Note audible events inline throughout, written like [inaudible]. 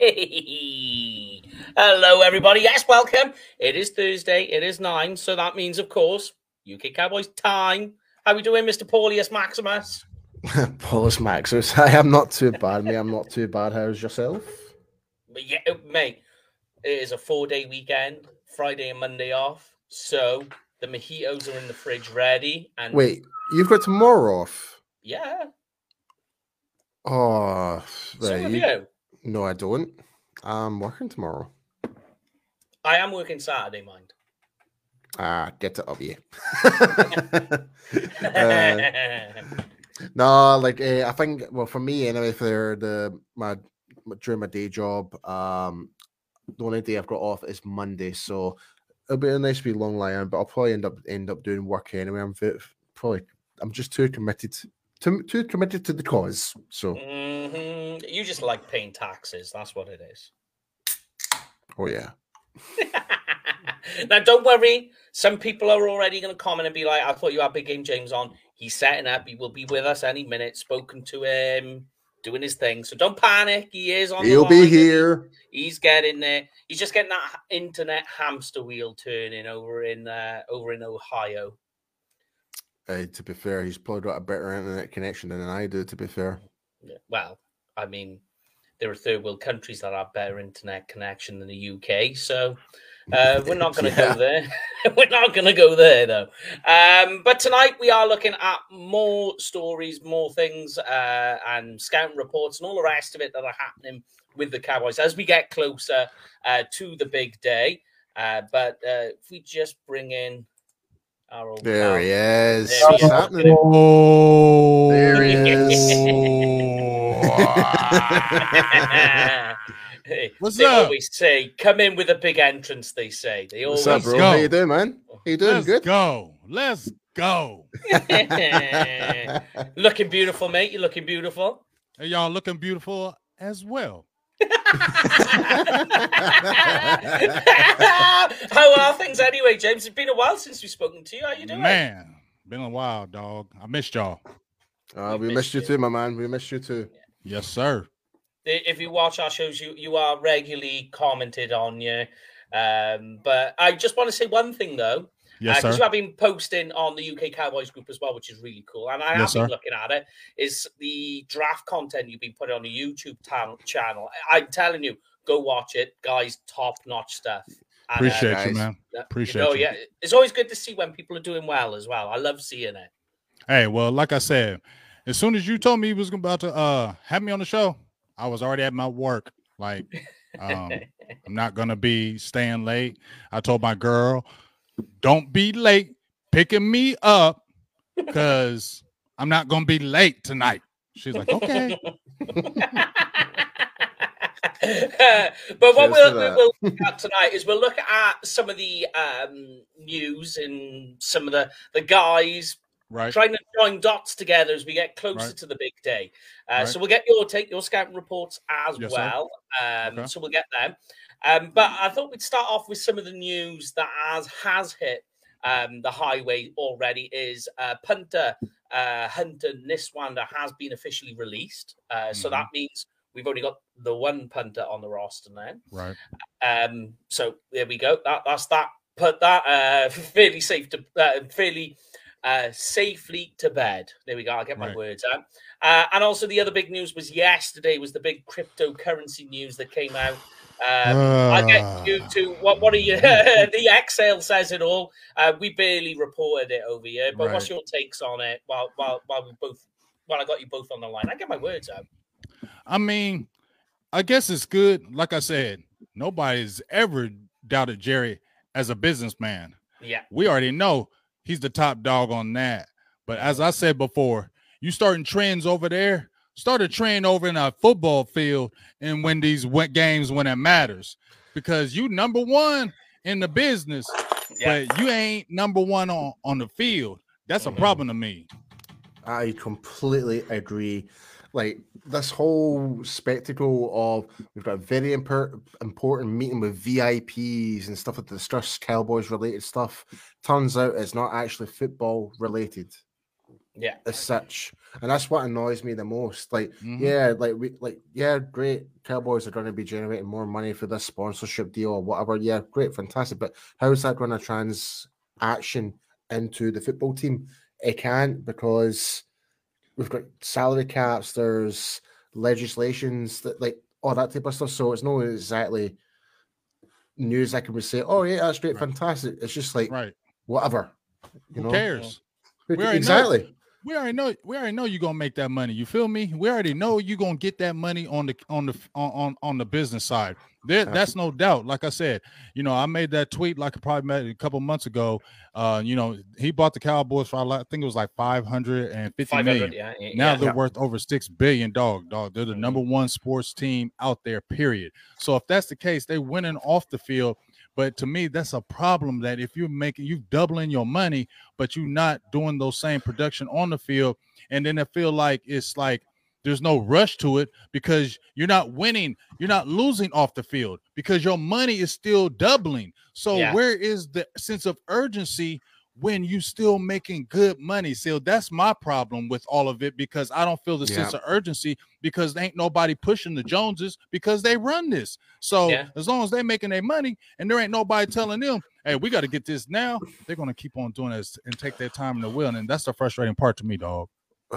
Hey, hello everybody. Yes, welcome. It is Thursday. It is nine, so that means, of course, UK Cowboys time. How we doing, Mister Paulius Maximus? [laughs] Paulus Maximus. I am not too bad, me. I'm not too bad. How's yourself? But yeah, oh, mate, it is a four-day weekend. Friday and Monday off, so the mojitos are in the fridge ready. And Wait, you've got tomorrow off? yeah, Oh, so you- you. No, I don't. I'm working tomorrow. I am working Saturday, mind. Ah, get it up, you. [laughs] [laughs] Uh, no, like uh, I think. Well, for me anyway, for the my during my day job, um, the only day I've got off is Monday, so it'll be a nice wee long line. But I'll probably end up end up doing work anyway. I'm probably I'm just too committed, too too committed to the cause. So, Mhm. You just like paying taxes. That's what it is. oh yeah, [laughs] now, don't worry. Some people are already going to comment and be like, I thought you had Big Game James on. He's setting up. He will be with us any minute. Spoken to him, doing his thing. So don't panic. He is on he'll be here. He's getting there. He's just getting that internet hamster wheel turning over in uh, over in Ohio. Uh, to be fair, he's probably got a better internet connection than I do. To be fair, Yeah, Well, I mean, there are third world countries that have better internet connection than the UK. So uh, we're not going [laughs] to Yeah. go there. [laughs] we're not going to go there, though. Um, but tonight we are looking at more stories, more things, uh, and scouting reports and all the rest of it that are happening with the Cowboys as we get closer uh, to the big day. Uh, but uh, if we just bring in our old there pal- he is. There What's he is. happening? Oh, There he Hey, What's they up? always say, "Come in with a big entrance." They say they What's always up, bro? go. How you doing, man? How you doing? Let's Good. go. Let's go. [laughs] looking beautiful, mate. You're looking beautiful. Hey, y'all looking beautiful as well. How are things anyway, James? It's been a while since we've spoken to you. How you doing? Man, been a while, dog. I missed y'all. Uh, We we missed missed you you. too, my man. We missed you too. Yes, sir. If you watch our shows, you you are regularly commented on you. Um, but I just want to say one thing though. Yes, because sir. you have been posting on the UK Cowboys group as well, which is really cool. And I have Yes, been looking at it. Is the draft content you've been putting on the YouTube ta- channel? I- I'm telling you, go watch it, guys. Top notch stuff. And, uh, Appreciate guys. you, man. uh, appreciate know, you. Yeah, it's always good to see when people are doing well as well. I love seeing it. Hey, well, like I said, as soon as you told me you was about to uh have me on the show, I was already at my work. Like, um, [laughs] I'm not gonna be staying late. I told my girl, don't be late picking me up because I'm not gonna be late tonight. She's like, okay. [laughs] but what we'll, we'll look at tonight is we'll look at some of the um, news and some of the, the guys Right. trying to join dots together as we get closer Right. to the big day. Uh, Right. So we'll get your take, your scouting reports as Yes, well. Um, Okay. So we'll get them. Um, but I thought we'd start off with some of the news that has has hit um, the highway already. Is uh, punter uh, Hunter Niswanger has been officially released. Uh, So Mhm. that means we've only got the one punter on the roster now. Right. Um, so there we go. That that's that. Put that uh, [laughs] fairly safe to uh, fairly uh, safely to bed. There we go. I'll get my Right. words out. Uh, and also the other big news was yesterday was the big cryptocurrency news that came out. Um, I get you Ah. to what? What are you? [laughs] the Excel says it all. Uh, we barely reported it over here, but what's your takes on it? While while while we both while I got you both on the line, I get my words out. I mean, I guess it's good. Like I said, nobody's ever doubted Jerry as a businessman. Yeah, We already know he's the top dog on that. But as I said before, you starting trends over there, start a trend over in a football field and win these win- games when it matters. Because you number one in the business, yeah. but you ain't number one on, on the field. That's a Mhm. problem to me. I completely agree. Like this whole spectacle of we've got a very impor- important meeting with VIPs and stuff like the stress Cowboys related stuff. Turns out it's not actually football related. Yeah. As such. And that's what annoys me the most. Like, Mhm. yeah, like we like, yeah, great. Cowboys are going to be generating more money for this sponsorship deal or whatever. Yeah, great, fantastic. But how is that going to transaction into the football team? It can't because we've got salary caps, there's legislations that like all that type of stuff. So it's not exactly news I can say, oh yeah, that's great, Right. fantastic. It's just like Right. whatever. You Who know? cares? Who- We know- exactly. We already know we already know you're gonna make that money. You feel me? We already know you're gonna get that money on the on the on on, on the business side. There, that's no doubt. Like I said, you know, I made that tweet like I probably made a couple months ago. Uh, you know, he bought the Cowboys for I think it was like 550 Five million. hundred. Yeah. yeah, Now yeah. they're worth over six billion, dog. Dog, they're the Mhm. number one sports team out there. Period. So if that's the case, they winning off the field. But to me, that's a problem. That if you're making you doubling your money, but you're not doing those same production on the field, and then I feel like it's like there's no rush to it because you're not winning, you're not losing off the field because your money is still doubling. So Yeah. where is the sense of urgency when you still making good money? So that's my problem with all of it because I don't feel the sense of urgency because ain't nobody pushing the Joneses because they run this. So Yeah. as long as they making their money and there ain't nobody telling them, hey, we got to get this now, they're gonna keep on doing this and take their time in the wheel. And that's the frustrating part to me, dog.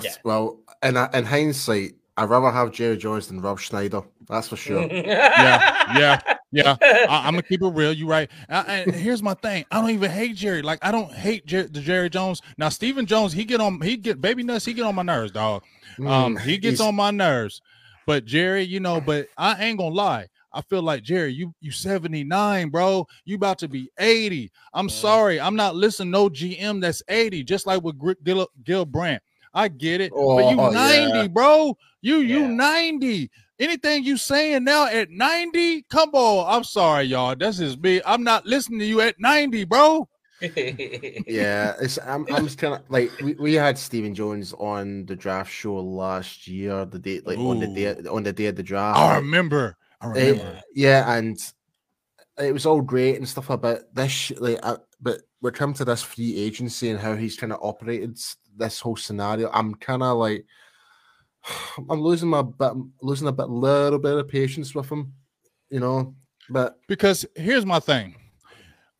Yeah. Well, in in hindsight, I'd rather have Jerry Jones than Rob Schneider. That's for sure. [laughs] Yeah, yeah, yeah. I, am gonna keep it real. You right. And here's my thing. I don't even hate Jerry. Like I don't hate Jer- the Jerry Jones. Now Stephen Jones, he get on. He get baby nuts. He get on my nerves, dog. Um, Mm, he gets he's- on my nerves. But Jerry, you know, but I ain't gonna lie. I feel like Jerry, you you 79, bro. You about to be 80. I'm Yeah. sorry, I'm not listening no GM that's 80, just like with Gil, Gil Brandt. I get it, but you Oh, 90, yeah. bro. You you 90. Anything you saying now at 90? Come on. I'm sorry, y'all. That's just me. I'm not listening to you at 90, bro. [laughs] yeah, it's I'm I'm just kind of like we, we had Stephen Jones on the draft show last year, the day like on the day on the day of the draft. I remember. I remember. yeah, and it was all great and stuff about this. Like, uh, but we're coming to this free agency and how he's kind of operated this whole scenario. I'm kind of like, [sighs] I'm losing my bit, losing a bit, little bit of patience with him, you know. But because here's my thing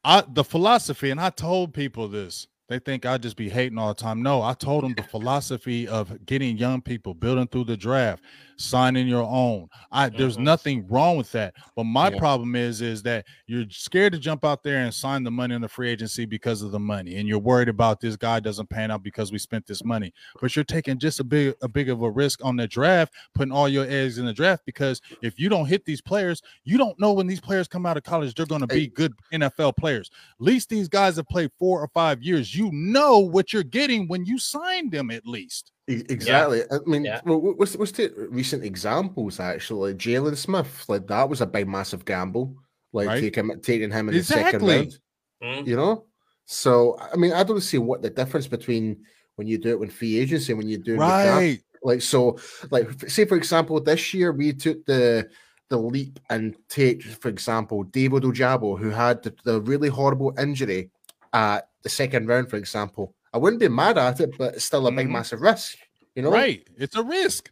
i the philosophy and i told people this they think i just be hating all the time no i told them the [laughs] philosophy of getting young people building through the draft signing your own i there's Mhm. nothing wrong with that but my Yeah. problem is is that you're scared to jump out there and sign the money in the free agency because of the money and you're worried about this guy doesn't pan out because we spent this money but you're taking just a big a big of a risk on the draft putting all your eggs in the draft because if you don't hit these players you don't know when these players come out of college they're going to be good NFL players. At least these guys have played four or five years. You know what you're getting when you sign them, at least. Exactly, I mean, Yeah. well, what's what's the recent examples actually? Jaylon Smith, like that was a big, massive gamble, like Right. taking taking him in the second round. Mm. you know. So I mean, I don't see what the difference between when you do it with free agency and when you do it with draft. Right. Like so, like say for example, this year we took the the leap and take, for example, David Ojabo, who had the, the really horrible injury at the second round, for example. I wouldn't be mad at it, but it's still a big, Mhm. massive risk. You know, Right. It's a risk.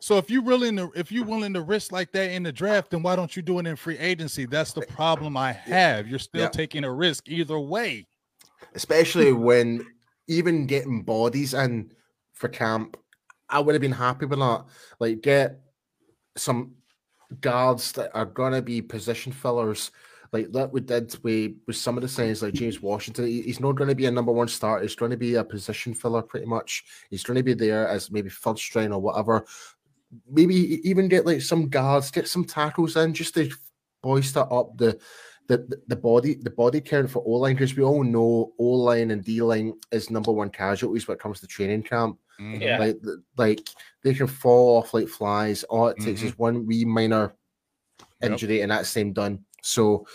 So if you willing to if you're willing to risk like that in the draft, then why don't you do it in free agency? That's the problem I have. You're still Yeah. taking a risk either way. especially when even getting bodies in for camp, I would have been happy with that. Like, get some guards that are gonna be position fillers, like that we did with, with some of the signs like James Washington. He- he's not going to be a number one starter. He's going to be a position filler pretty much. He's going to be there as maybe third string or whatever. Maybe even get like some guards, get some tackles in just to bolster up the the, the- the body the body count for O line because we all know O line and D line is number one casualties when it comes to training camp. Mhm. Yeah. Like like they can fall off like flies. All it takes Mhm. is one wee minor Yep. injury and that's them done. So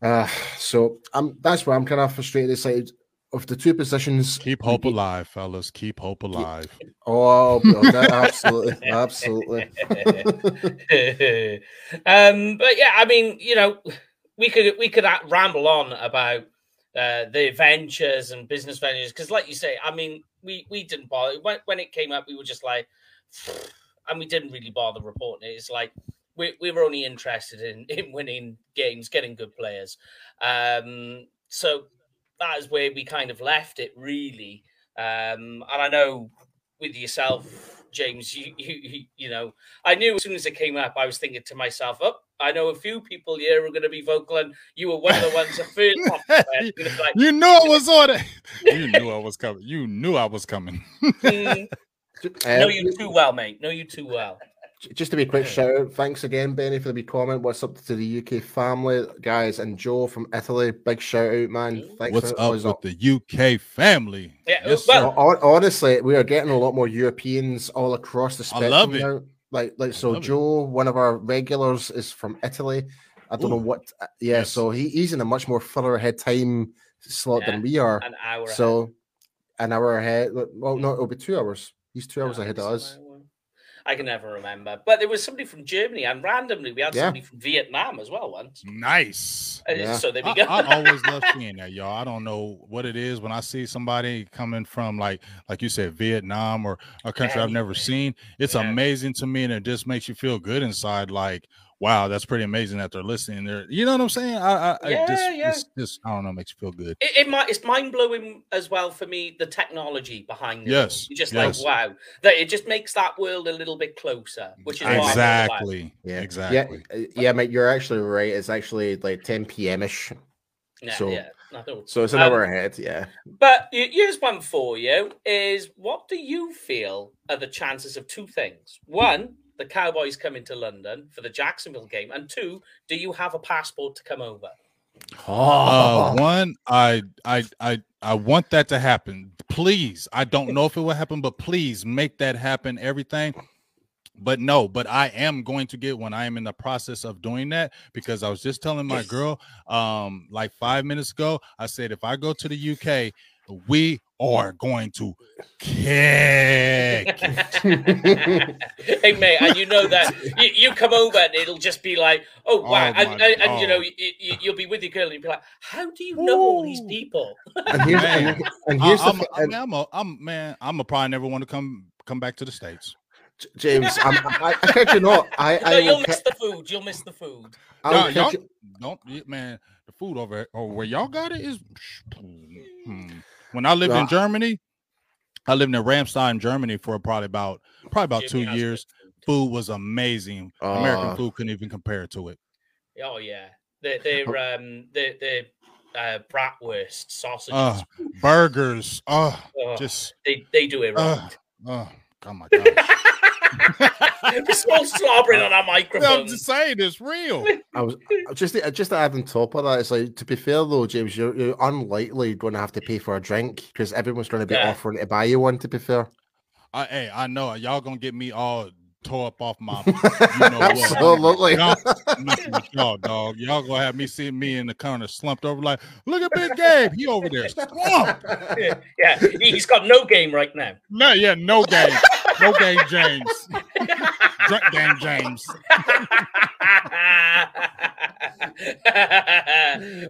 uh so I'm that's where I'm kind of frustrated. It's like of the two positions. Keep hope alive, fellas. Keep hope alive. Oh, bro, [laughs] that- absolutely, absolutely. [laughs] um, but yeah, I mean, you know, we could we could uh, ramble on about uh, the ventures and business ventures. Because, like you say, I mean, we we didn't bother when, when it came up. We were just like, [sighs] and we didn't really bother reporting it. It's like we, we were only interested in [laughs] in winning games, getting good players. Um, so that is where we kind of left it, really. Um, and I know with yourself, James, you, you you know, I knew as soon as it came up, I was thinking to myself, "Up, oh, I know a few people here are going to be vocal, and you were one of the ones that first. [laughs] like, you knew I was on it. [laughs] You knew I was coming. You knew I was coming. mm, know you too well, mate. Know you too well. Just to be a quick shout out, thanks again, Benny, for the wee comment. What's up to the UK family, guys, and Joe from Italy? Big shout out, man. Thanks What's up with up. the UK family? Yeah, yes, well, honestly, we are getting a lot more Europeans all across the spectrum I love it. now. Like, like so, Joe, it. one of our regulars, is from Italy. I don't Ooh. know what. Uh, yeah, yes. so he, he's in a much more further ahead time slot yeah, than we are. An hour. So, ahead. an hour ahead. Well, no, it'll be two hours. He's two hours ahead of us. I can never remember. But there was somebody from Germany, and randomly we had yeah. somebody from Vietnam as well once. Nice. Uh, yeah. So there we go. I, I always love [laughs] seeing that, y'all. I don't know what it is when I see somebody coming from like, like you said, Vietnam or a country I've never seen. It's yeah. amazing to me, and it just makes you feel good inside. Like, wow, that's pretty amazing that they're listening. They're, you know what I'm saying? I, I yeah, just, yeah. Just, just, I don't know, makes you feel good. It, it might, it's mind blowing as well for me. The technology behind it. Yes, you're just yes. like, wow, that it just makes that world a little bit closer, which is exactly, yeah, exactly. Yeah, uh, yeah, mate, you're actually right. It's actually like 10 p.m. ish. Yeah, so, yeah. So it's an hour um, ahead, yeah. But here's one for you: is what do you feel are the chances of two things? One, the Cowboys coming to London for the Jacksonville game? And two, do you have a passport to come over? Oh. Uh, one, I, I, I, I want that to happen. Please, I don't know if it will happen, but please make that happen. Everything, but no, but I am going to get one. I am in the process of doing that because I was just telling my girl, um, like five minutes ago, I said if I go to the UK, we are going to kick. [laughs] hey, mate, and you know that you, you, come over and it'll just be like, oh, wow. Oh, and, and, and, you know, you, will be with your girl and you'll be like, how do you know Ooh. all these people? and here's, man, and here's I, am the, I'm, I'm, a, I'm, man, I'm a probably never want to come come back to the States. James, I'm, I, I catch you not. I, [laughs] I you'll miss the food. You'll miss the food. No, y'all, don't, man. The food over or where y'all got it is. Hmm. When I lived in Germany, I lived in Ramstein, Germany for probably about probably about two years. Food was amazing. Uh, American food couldn't even compare to it. Oh yeah, they they um they they uh, bratwurst sausages, uh, burgers. Oh, just they they do it right. oh, oh my gosh. [laughs] It's all slobbering on our microphone. I'm just saying, it's real. I was just just to add on top of that. It's like to be fair though, James, you're, you're unlikely going to have to pay for a drink because everyone's going to be yeah. offering to buy you one. To be fair, I, hey, I know y'all gonna get me all tore up off my. You know Absolutely. Y'all, y'all, dog. Y'all gonna have me seeing me in the corner slumped over like, look at Big Game. He over there slumped. Yeah, he's got no game right now. No, yeah, no game. No game, James. Drink game, James.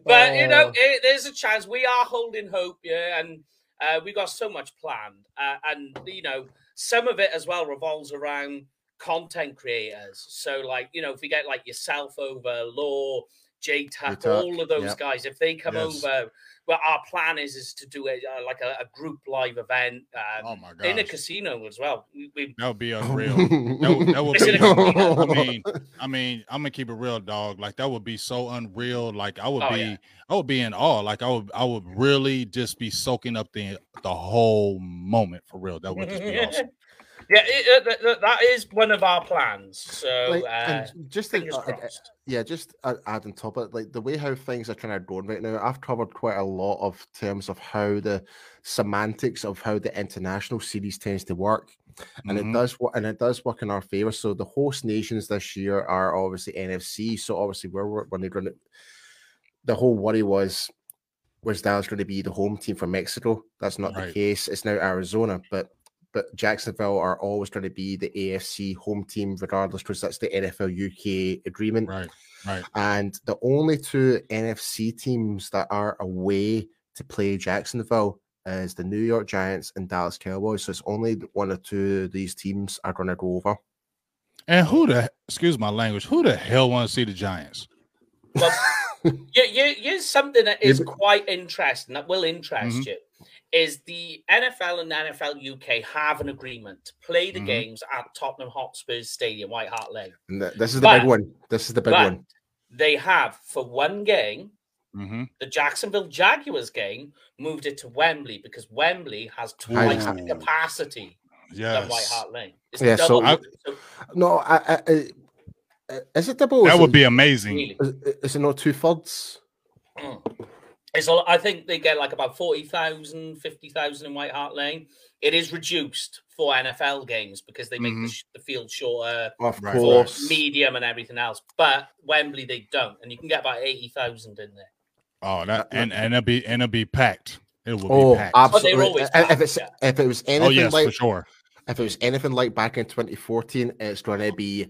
but you know, it, there's a chance we are holding hope, yeah, and uh, we got so much planned, uh, and you know, some of it as well revolves around content creators. So, like, you know, if we get like yourself over, Law, J Tuck, all of those yep. guys, if they come yes. over, well, our plan is is to do a uh, like a, a, group live event um, oh my in a casino as well. We, we... That would be unreal. that, would, that [laughs] would be. I mean, I mean, I'm gonna keep it real, dog. Like that would be so unreal. Like I would oh, be, yeah. I would be in awe. Like I would, I would really just be soaking up the the whole moment for real. That would just be [laughs] awesome. Yeah, it, it, that is one of our plans. So like, uh, just think, uh, uh, yeah, just uh, add on top of it, like the way how things are kind of going right now. I've covered quite a lot of terms of how the semantics of how the international series tends to work, and mm-hmm. it does and it does work in our favor. So the host nations this year are obviously NFC. So obviously, we're when they run it, the whole worry was was Dallas going to be the home team for Mexico? That's not right. the case. It's now Arizona, but but Jacksonville are always going to be the AFC home team, regardless, because that's the NFL UK agreement. Right, right. And the only two NFC teams that are away to play Jacksonville is the New York Giants and Dallas Cowboys. So it's only one or two of these teams are going to go over. And who the excuse my language? Who the hell want to see the Giants? Well, [laughs] you, you, here's something that is quite interesting that will interest mm-hmm. you is the NFL and NFL UK have an agreement to play the mm-hmm. games at Tottenham Hotspur's Stadium, White Hart Lane. This is the but, big one. This is the big one. They have for one game, mm-hmm. the Jacksonville Jaguars game, moved it to Wembley because Wembley has twice the capacity yes. than White Hart Lane. It's yeah, so, I, so, no, I, I, is it double? That would it, be amazing. Really? Is, is, it not two thirds? Mm. It's all, I think they get like about 40,000, 50,000 in White Hart Lane. It is reduced for NFL games because they make mm-hmm. the, the, field shorter, of course, medium, and everything else. But Wembley, they don't, and you can get about 80,000 in there. Oh, that and and it'll be and it'll be packed. It will oh, be packed. Absolutely. Packed, if it's yeah. if it was anything oh, yes, like for sure. If it was anything like back in 2014, it's going to be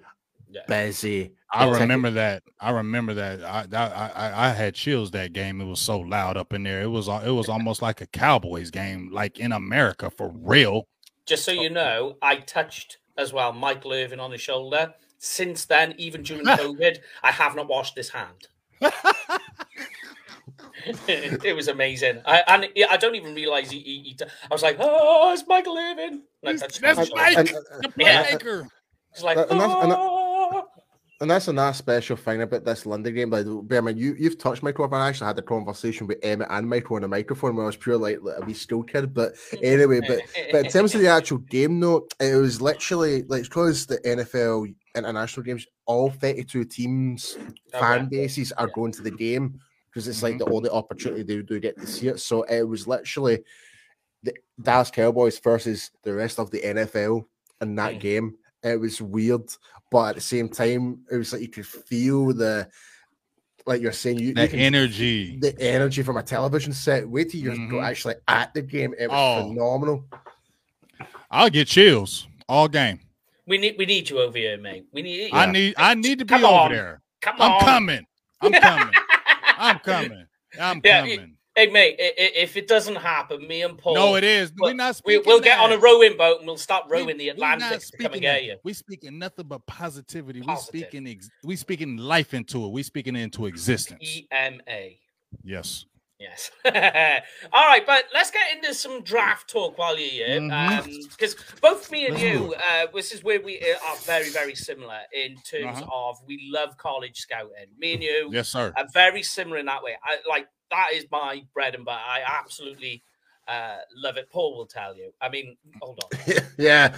yeah. busy. I remember that. I remember that. I, I I had chills that game. It was so loud up in there. It was it was almost like a Cowboys game, like in America for real. Just so you know, I touched as well Michael Irvin on the shoulder. Since then, even during [laughs] COVID, I have not washed this hand. [laughs] it was amazing. I and I don't even realize he, he, he, I was like, oh, it's Michael Irvin. That's Mike, the playmaker. It's like, and, that's, oh. And, that's a nice special thing about this London game. Like, bear mind, you you've touched Michael. I actually had a conversation with Emmitt and Michael on the microphone when I was pure like, like a wee school kid. But anyway, but but in terms of the actual game, though, it was literally like because the NFL international games, all thirty-two teams oh, fan bases are going to the game because it's like the mm-hmm. only opportunity they do get to see it. So it was literally the Dallas Cowboys versus the rest of the NFL in that mm. game it was weird, but at the same time, it was like you could feel the like you're saying, you, the you can, energy, the energy from a television set. Wait till you're mm-hmm. actually at the game. It was oh. phenomenal. I'll get chills all game. We need we need you over here, mate. We need. Yeah. I need I need to be Come over on. there. Come on. I'm coming. I'm coming. [laughs] I'm coming. I'm yeah, coming. Hey mate, if it doesn't happen, me and Paul. No, it is. We're not. We, will get on a rowing boat and we'll start rowing we, the Atlantic to come and get you. We're speaking nothing but positivity. Positive. We speaking. Ex, we speaking life into it. We're speaking into existence. EMA. Yes. Yes. [laughs] All right, but let's get into some draft talk while you're here, because mm-hmm. um, both me and let's you, uh, this is where we uh, are very, very similar in terms uh-huh. of we love college scouting. Me and you, yes, sir, are very similar in that way. I like that is my bread and butter. I absolutely uh, love it. Paul will tell you. I mean, hold on. [laughs] yeah.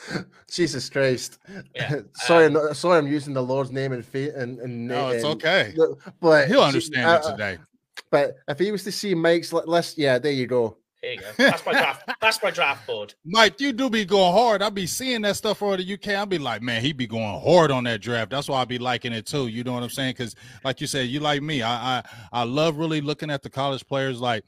[laughs] Jesus Christ. Yeah. [laughs] sorry, um, no, sorry, I'm using the Lord's name and feet and, and no, it's okay. But he'll understand uh, it today. But if he was to see Mike's, let's yeah, there you go. There you go. [laughs] That's my draft. That's my draft board. Mike, you do be going hard. I be seeing that stuff for the UK. I'll be like, man, he be going hard on that draft. That's why I be liking it too. You know what I'm saying? Because, like you said, you like me. I I, I love really looking at the college players. Like,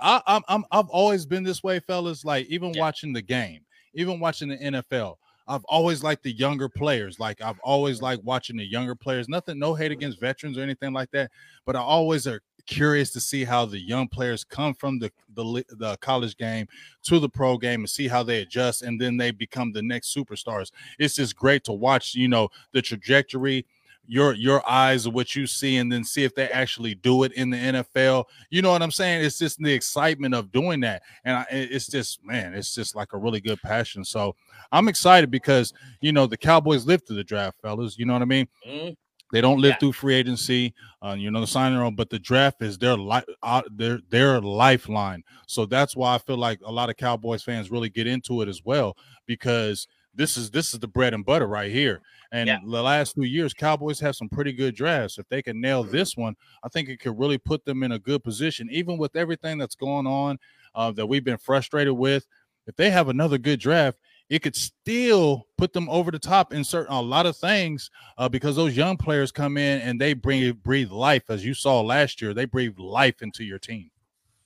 I, I'm, I'm I've always been this way, fellas. Like, even yeah. watching the game, even watching the NFL. I've always liked the younger players. Like I've always liked watching the younger players. Nothing, no hate against veterans or anything like that. But I always are curious to see how the young players come from the, the the college game to the pro game and see how they adjust and then they become the next superstars. It's just great to watch, you know, the trajectory your your eyes of what you see and then see if they actually do it in the NFL. You know what I'm saying? It's just the excitement of doing that. And I, it's just man, it's just like a really good passion. So I'm excited because you know the Cowboys live to the draft, fellas. You know what I mean? Mm-hmm. They don't live yeah. through free agency, uh, you know, the signing room, but the draft is their life, uh, their their lifeline. So that's why I feel like a lot of Cowboys fans really get into it as well because this is this is the bread and butter right here. And yeah. the last two years, Cowboys have some pretty good drafts. If they can nail this one, I think it could really put them in a good position, even with everything that's going on uh, that we've been frustrated with. If they have another good draft, it could still put them over the top in certain a lot of things uh, because those young players come in and they bring breathe life as you saw last year they breathe life into your team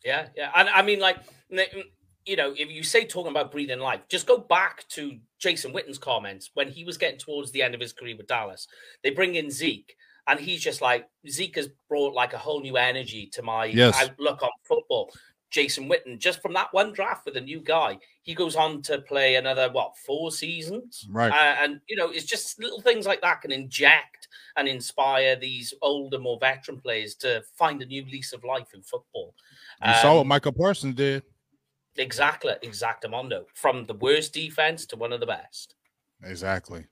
yeah yeah and i mean like you know, if you say talking about breathing life, just go back to Jason Witten's comments when he was getting towards the end of his career with Dallas. They bring in Zeke, and he's just like Zeke has brought like a whole new energy to my yes. outlook on football. Jason Witten, just from that one draft with a new guy, he goes on to play another what four seasons, right? Uh, and you know, it's just little things like that can inject and inspire these older, more veteran players to find a new lease of life in football. You um, saw what Michael Micah Parsons did. Exactly, exactamundo. From the worst defense to one of the best. Exactly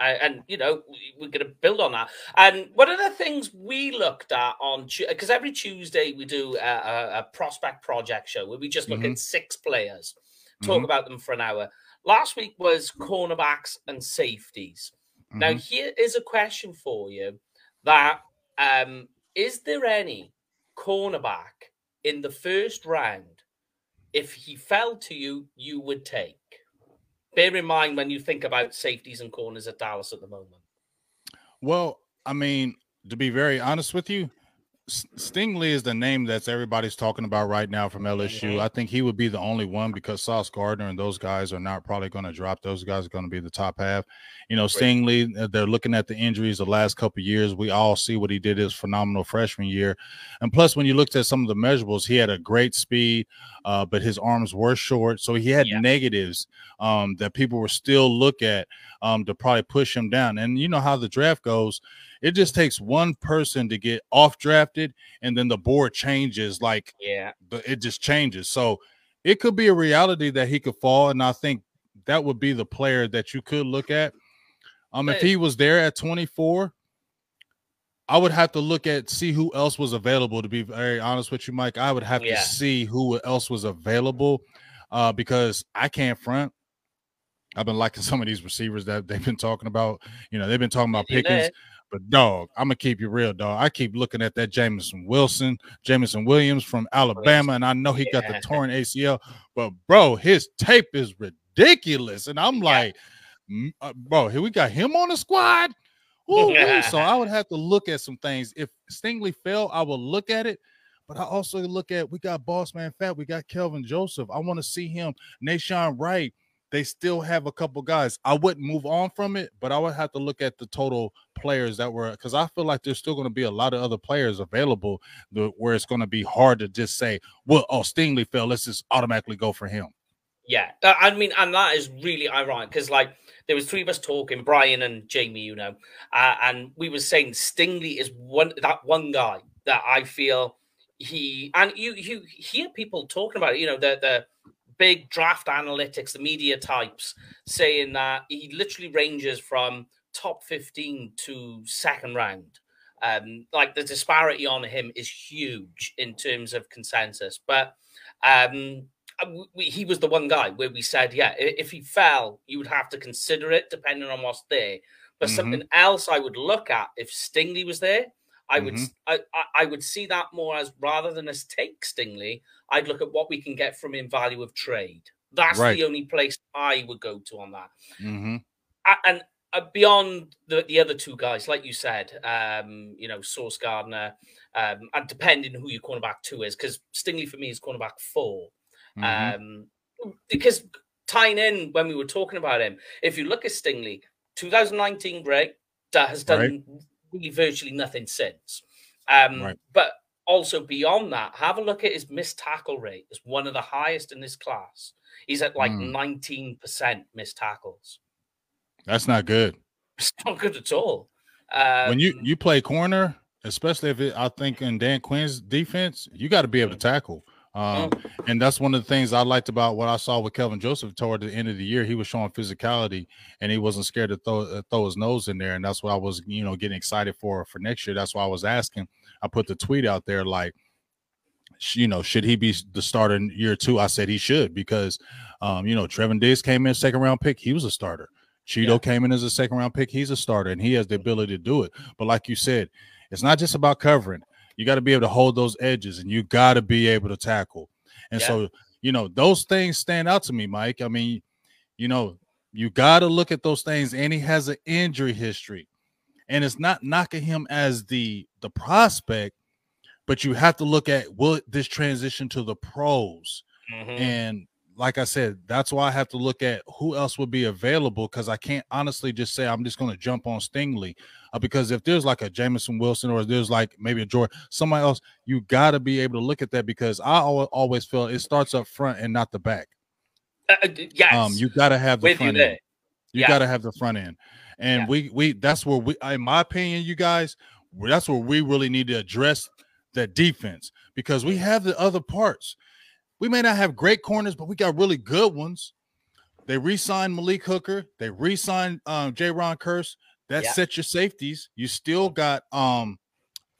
and you know we're going to build on that. And one of the things we looked at on because every Tuesday we do a, a, prospect project show where we just look mm-hmm. at six players, talk mm-hmm. about them for an hour. Last week was cornerbacks and safeties. Mm-hmm. Now here is a question for you: that um, is there any cornerback in the first round if he fell to you, you would take? Bear in mind when you think about safeties and corners at Dallas at the moment? Well, I mean, to be very honest with you, Stingley is the name that's everybody's talking about right now from LSU. I think he would be the only one because Sauce Gardner and those guys are not probably going to drop. Those guys are going to be the top half. You know, Stingley, uh, they're looking at the injuries the last couple years. We all see what he did his phenomenal freshman year. And plus, when you looked at some of the measurables, he had a great speed, uh, but his arms were short. So he had yeah. negatives um, that people were still look at um, to probably push him down. And you know how the draft goes it just takes one person to get off drafted and then the board changes like yeah but it just changes so it could be a reality that he could fall and i think that would be the player that you could look at um if he was there at 24 I would have to look at see who else was available. To be very honest with you, Mike, I would have yeah. to see who else was available, uh, because I can't front. I've been liking [laughs] some of these receivers that they've been talking about. You know, they've been talking about Pickens. But dog, I'm gonna keep you real, dog. I keep looking at that Jameson Wilson, Jameson Williams from Alabama, and I know he yeah. got the torn ACL, but bro, his tape is ridiculous. And I'm like, uh, bro, here we got him on the squad. Ooh, so I would have to look at some things. If Stingley fell, I will look at it. But I also look at we got Boss Man Fat, we got Kelvin Joseph. I want to see him, Nahshon Wright they still have a couple guys. I wouldn't move on from it, but I would have to look at the total players that were because I feel like there's still going to be a lot of other players available where it's going to be hard to just say, well, oh, Stingley fell. Let's just automatically go for him. Yeah, I mean, and that is really ironic because like there was three of us talking, Brian and Jamie, you know, uh, and we were saying Stingley is one that one guy that I feel he and you you hear people talking about it, you know, the the big draft analytics, the media types saying that he literally ranges from top 15 to second round. Um, like the disparity on him is huge in terms of consensus. But um, uh, we, he was the one guy where we said, yeah, if he fell, you would have to consider it depending on what's there. But mm-hmm. something else I would look at if Stingley was there, I would mm-hmm. I, I would see that more as rather than as take Stingley, I'd look at what we can get from in value of trade. That's right. the only place I would go to on that. Mm-hmm. And uh, beyond the, the other two guys, like you said, um, you know, Sauce Gardner, um, and depending who your cornerback two is, because Stingley for me is cornerback 4 mm-hmm. Um, because tying in when we were talking about him, if you look at Stingley, 2019 great, that has done right really virtually nothing since. Um, right. But also beyond that, have a look at his missed tackle rate. It's one of the highest in this class. He's at like mm. 19% missed tackles. That's not good. [laughs] It's not good at all. Um, when you you play corner, especially if it, I think in Dan Quinn's defense, you got to be able to tackle. Um, mm. and that's one of the things I liked about what I saw with Kelvin Joseph toward the end of the year. He was showing physicality, and he wasn't scared to throw uh, throw his nose in there. And that's what I was, you know, getting excited for for next year. That's why I was asking. I put the tweet out there like, you know, should he be the starter in year two? I said he should because, um, you know, Trevon Diggs came in second round pick. He was a starter. Cheeto yeah. came in as a second round pick. He's a starter, and he has the ability to do it. But like you said, it's not just about covering you got to be able to hold those edges and you got to be able to tackle. And yeah. so, you know, those things stand out to me, Mike. I mean, you know, you got to look at those things and he has an injury history. And it's not knocking him as the the prospect, but you have to look at will this transition to the pros. Mm-hmm. And like I said, that's why I have to look at who else would be available because I can't honestly just say I'm just going to jump on Stingley. Uh, because if there's like a Jameson Wilson or there's like maybe a Jordan, somebody else, you got to be able to look at that because I always feel it starts up front and not the back. Uh, uh yes. Um, you got to have the With front you end. You yeah. got to have the front end, and yeah. we we that's where we, in my opinion, you guys, that's where we really need to address that defense because we have the other parts. We may not have great corners, but we got really good ones. They re-signed Malik Hooker. They re-signed um, Jayron Kearse. That yeah. sets your safeties. You still got um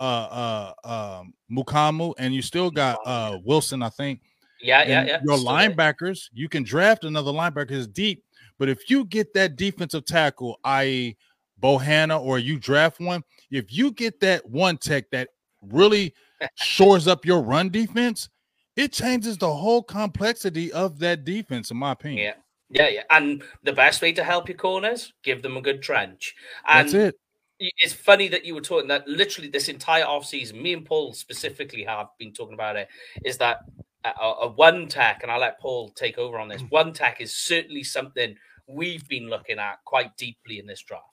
uh uh um Mukuamu and you still got uh Wilson, I think. Yeah, and yeah, yeah. Your still linebackers, you can draft another linebacker is deep, but if you get that defensive tackle, i.e. Bohanna, or you draft one, if you get that one tech that really [laughs] shores up your run defense, it changes the whole complexity of that defense, in my opinion. Yeah. Yeah, yeah. And the best way to help your corners, give them a good trench. And That's it. It's funny that you were talking that literally this entire off season, me and Paul specifically have been talking about it, is that a, a one tech, and I'll let Paul take over on this. Mm. One tech is certainly something we've been looking at quite deeply in this draft.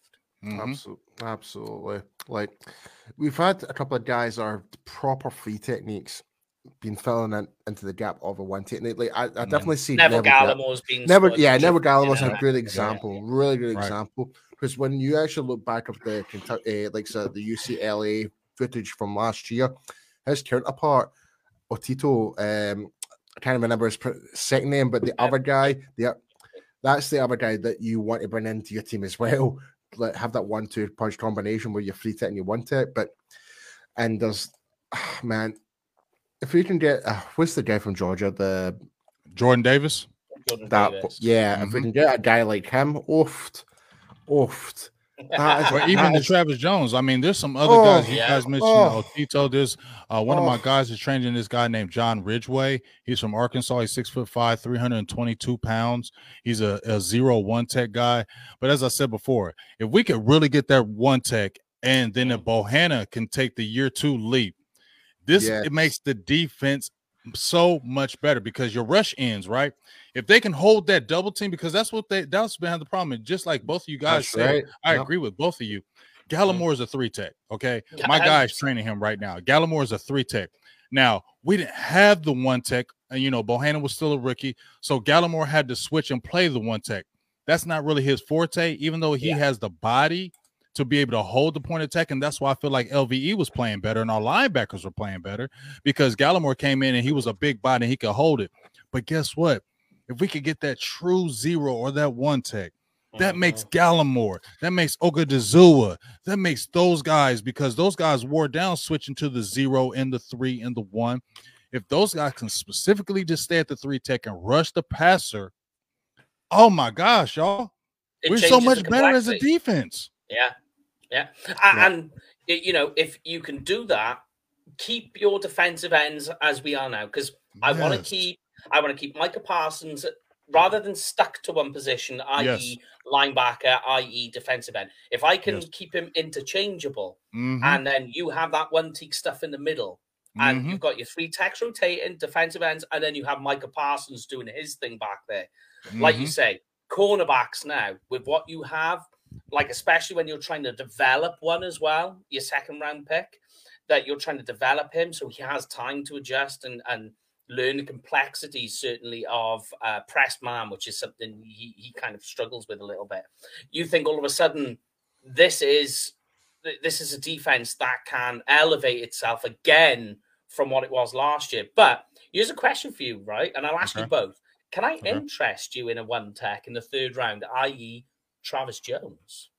Mm-hmm. Absolutely, absolutely. Like we've had a couple of guys are proper free techniques been filling in, into the gap of a one technique. Like I, I mm-hmm. definitely see Neville, Gallimore's been never, yeah, Neville Gallimore's a good example, yeah. really good right. example. Because when you actually look back of the Kentucky, uh, like so the UCLA footage from last year, his counterpart Otito, um, I can't remember his second name, but the other guy, the that's the other guy that you want to bring into your team as well. [laughs] Like have that one-two punch combination where you're free tech and you want it, but and there's [sighs] man, if we can get uh, what's the guy from Georgia, the Jordan Davis. Jordan that Davis. yeah, mm-hmm. if we mm-hmm. can get a guy like him, oofed, oofed. [laughs] or even the Travis Jones. I mean, there's some other oh, guys. You yeah. guys mentioned oh. Tito. There's uh, one oh. of my oh. guys is training this guy named John Ridgeway. He's from Arkansas. He's six foot five, 322 pounds. He's a, a zero one tech guy. But as I said before, if we could really get that one tech, and then if Bohanna can take the year two leap, this yes. it makes the defense so much better because your rush ends right. If they can hold that double team, because that's what they that's behind the problem. And just like both of you guys said, right. I yep. agree with both of you. Mm. Gallimore is a three tech. Okay, my guy's training him right now. Gallimore is a three tech. Now we didn't have the one tech, and you know Bohanna was still a rookie, so Gallimore had to switch and play the one tech. That's not really his forte, even though he yeah. has the body to be able to hold the point of attack. And that's why I feel like LVE was playing better and our linebackers were playing better because Gallimore came in and he was a big body and he could hold it. But guess what? If we could get that true zero or that one tech, that makes mm-hmm. Gallimore, that makes Odighizuwa, that makes those guys because those guys wore down switching to the zero and the three and the one. If those guys can specifically just stay at the three tech and rush the passer, oh my gosh, y'all, it we're so much better as a defense. Yeah, yeah, yeah. and you know if you can do that, keep your defensive ends as we are now because I want to keep I want to keep Micah Parsons rather than stuck to one position, i.e. Yes. linebacker, i.e. defensive end. If I can yes. keep him interchangeable, mm-hmm. and then you have that one tech stuff in the middle, and mm-hmm. you've got your three techs rotating, defensive ends, and then you have Micah Parsons doing his thing back there. Mm-hmm. Like you mm-hmm. say, cornerbacks now with what you have, like especially when you're trying to develop one as well, your second round pick, that you're trying to develop him so he has time to adjust and and learn the complexities certainly of uh, press man, which is something he, he kind of struggles with a little bit. You think all of a sudden this is this is a defense that can elevate itself again from what it was last year. But here's a question for you, right? And I'll ask okay. you both. Can I okay. interest you in a one tech in the third round, i.e., Travis Jones.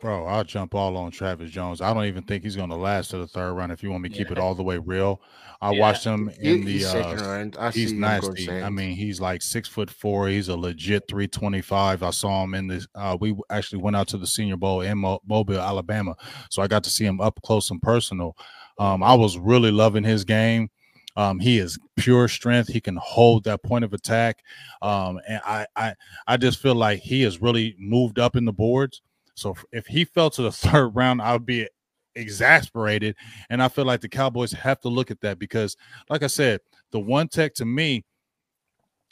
Bro, I'll jump all on Travis Jones. I don't even think he's going to last to the third round. If you want me to keep yeah. it all the way real, I yeah. watched him in he, the. He's, uh, he's nasty. I mean, he's like six foot four. He's a legit three twenty five. I saw him in this. Uh, we actually went out to the Senior Bowl in Mo- Mobile, Alabama, so I got to see him up close and personal. Um, I was really loving his game. Um, he is pure strength. He can hold that point of attack. Um, and I, I, I just feel like he has really moved up in the boards. So if he fell to the [laughs] third round, I would be exasperated. And I feel like the Cowboys have to look at that because, like I said, the one tech to me,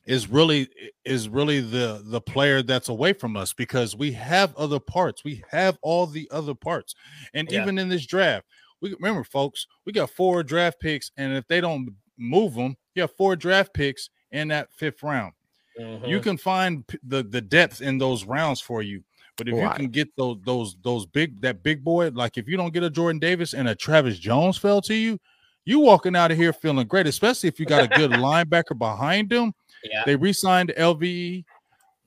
is really is really the the player that's away from us because we have other parts. We have all the other parts. And yeah. even in this draft, we remember folks, we got four draft picks and if they don't move them, you have four draft picks in that fifth round. Mm-hmm. You can find the the depth in those rounds for you. But if you can get those those those big that big boy, like if you don't get a Jordan Davis and a Travis Jones fell to you, you walking out of here feeling great, especially if you got a good [laughs] linebacker behind them. Yeah. They re-signed LVE,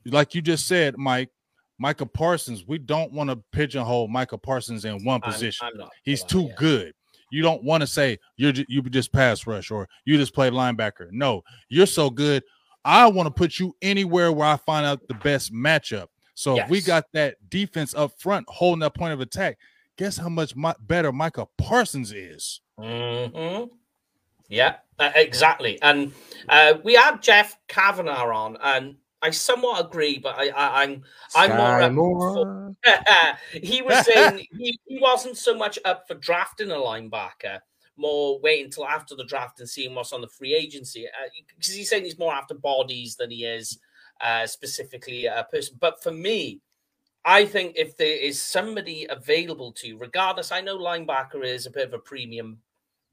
like you just said, Mike. Micah Parsons. We don't want to pigeonhole Micah Parsons in one position. I'm, I'm He's too good. You don't want to say you're you just pass rush or you just play linebacker. No, you're so good. I want to put you anywhere where I find out the best matchup. So yes. if we got that defense up front holding that point of attack, guess how much better Micah Parsons is? Mm-hmm. Yeah, uh, exactly. And uh, we had Jeff Kavanagh on, and I somewhat agree, but I, I, am I'm, I'm more. For, [laughs] he was saying he, he wasn't so much up for drafting a linebacker, more wait until after the draft and seeing what's on the free agency. Because uh, he's saying he's more after bodies than he is uh, specifically a person. But for me, I think if there is somebody available to you, regardless, I know linebacker is a bit of a premium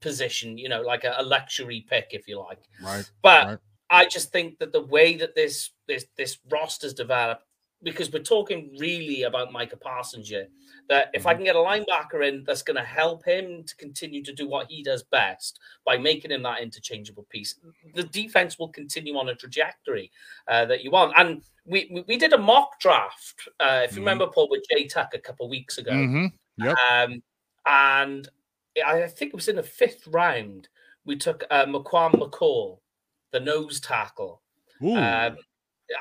position, you know, like a, a luxury pick, if you like. Right. But right. I just think that the way that this this this roster's developed, because we're talking really about Micah Parsons here, that if I mm-hmm. can get a linebacker in that's going to help him to continue to do what he does best by making him that interchangeable piece, the defense will continue on a trajectory uh, that you want. And we we did a mock draft, uh, if you mm-hmm. remember, Paul, with Jay Tuck a couple of weeks ago. Mm-hmm. Yep. Um, and I think it was in the fifth round. We took uh, Marquan McCall, the nose tackle. Um,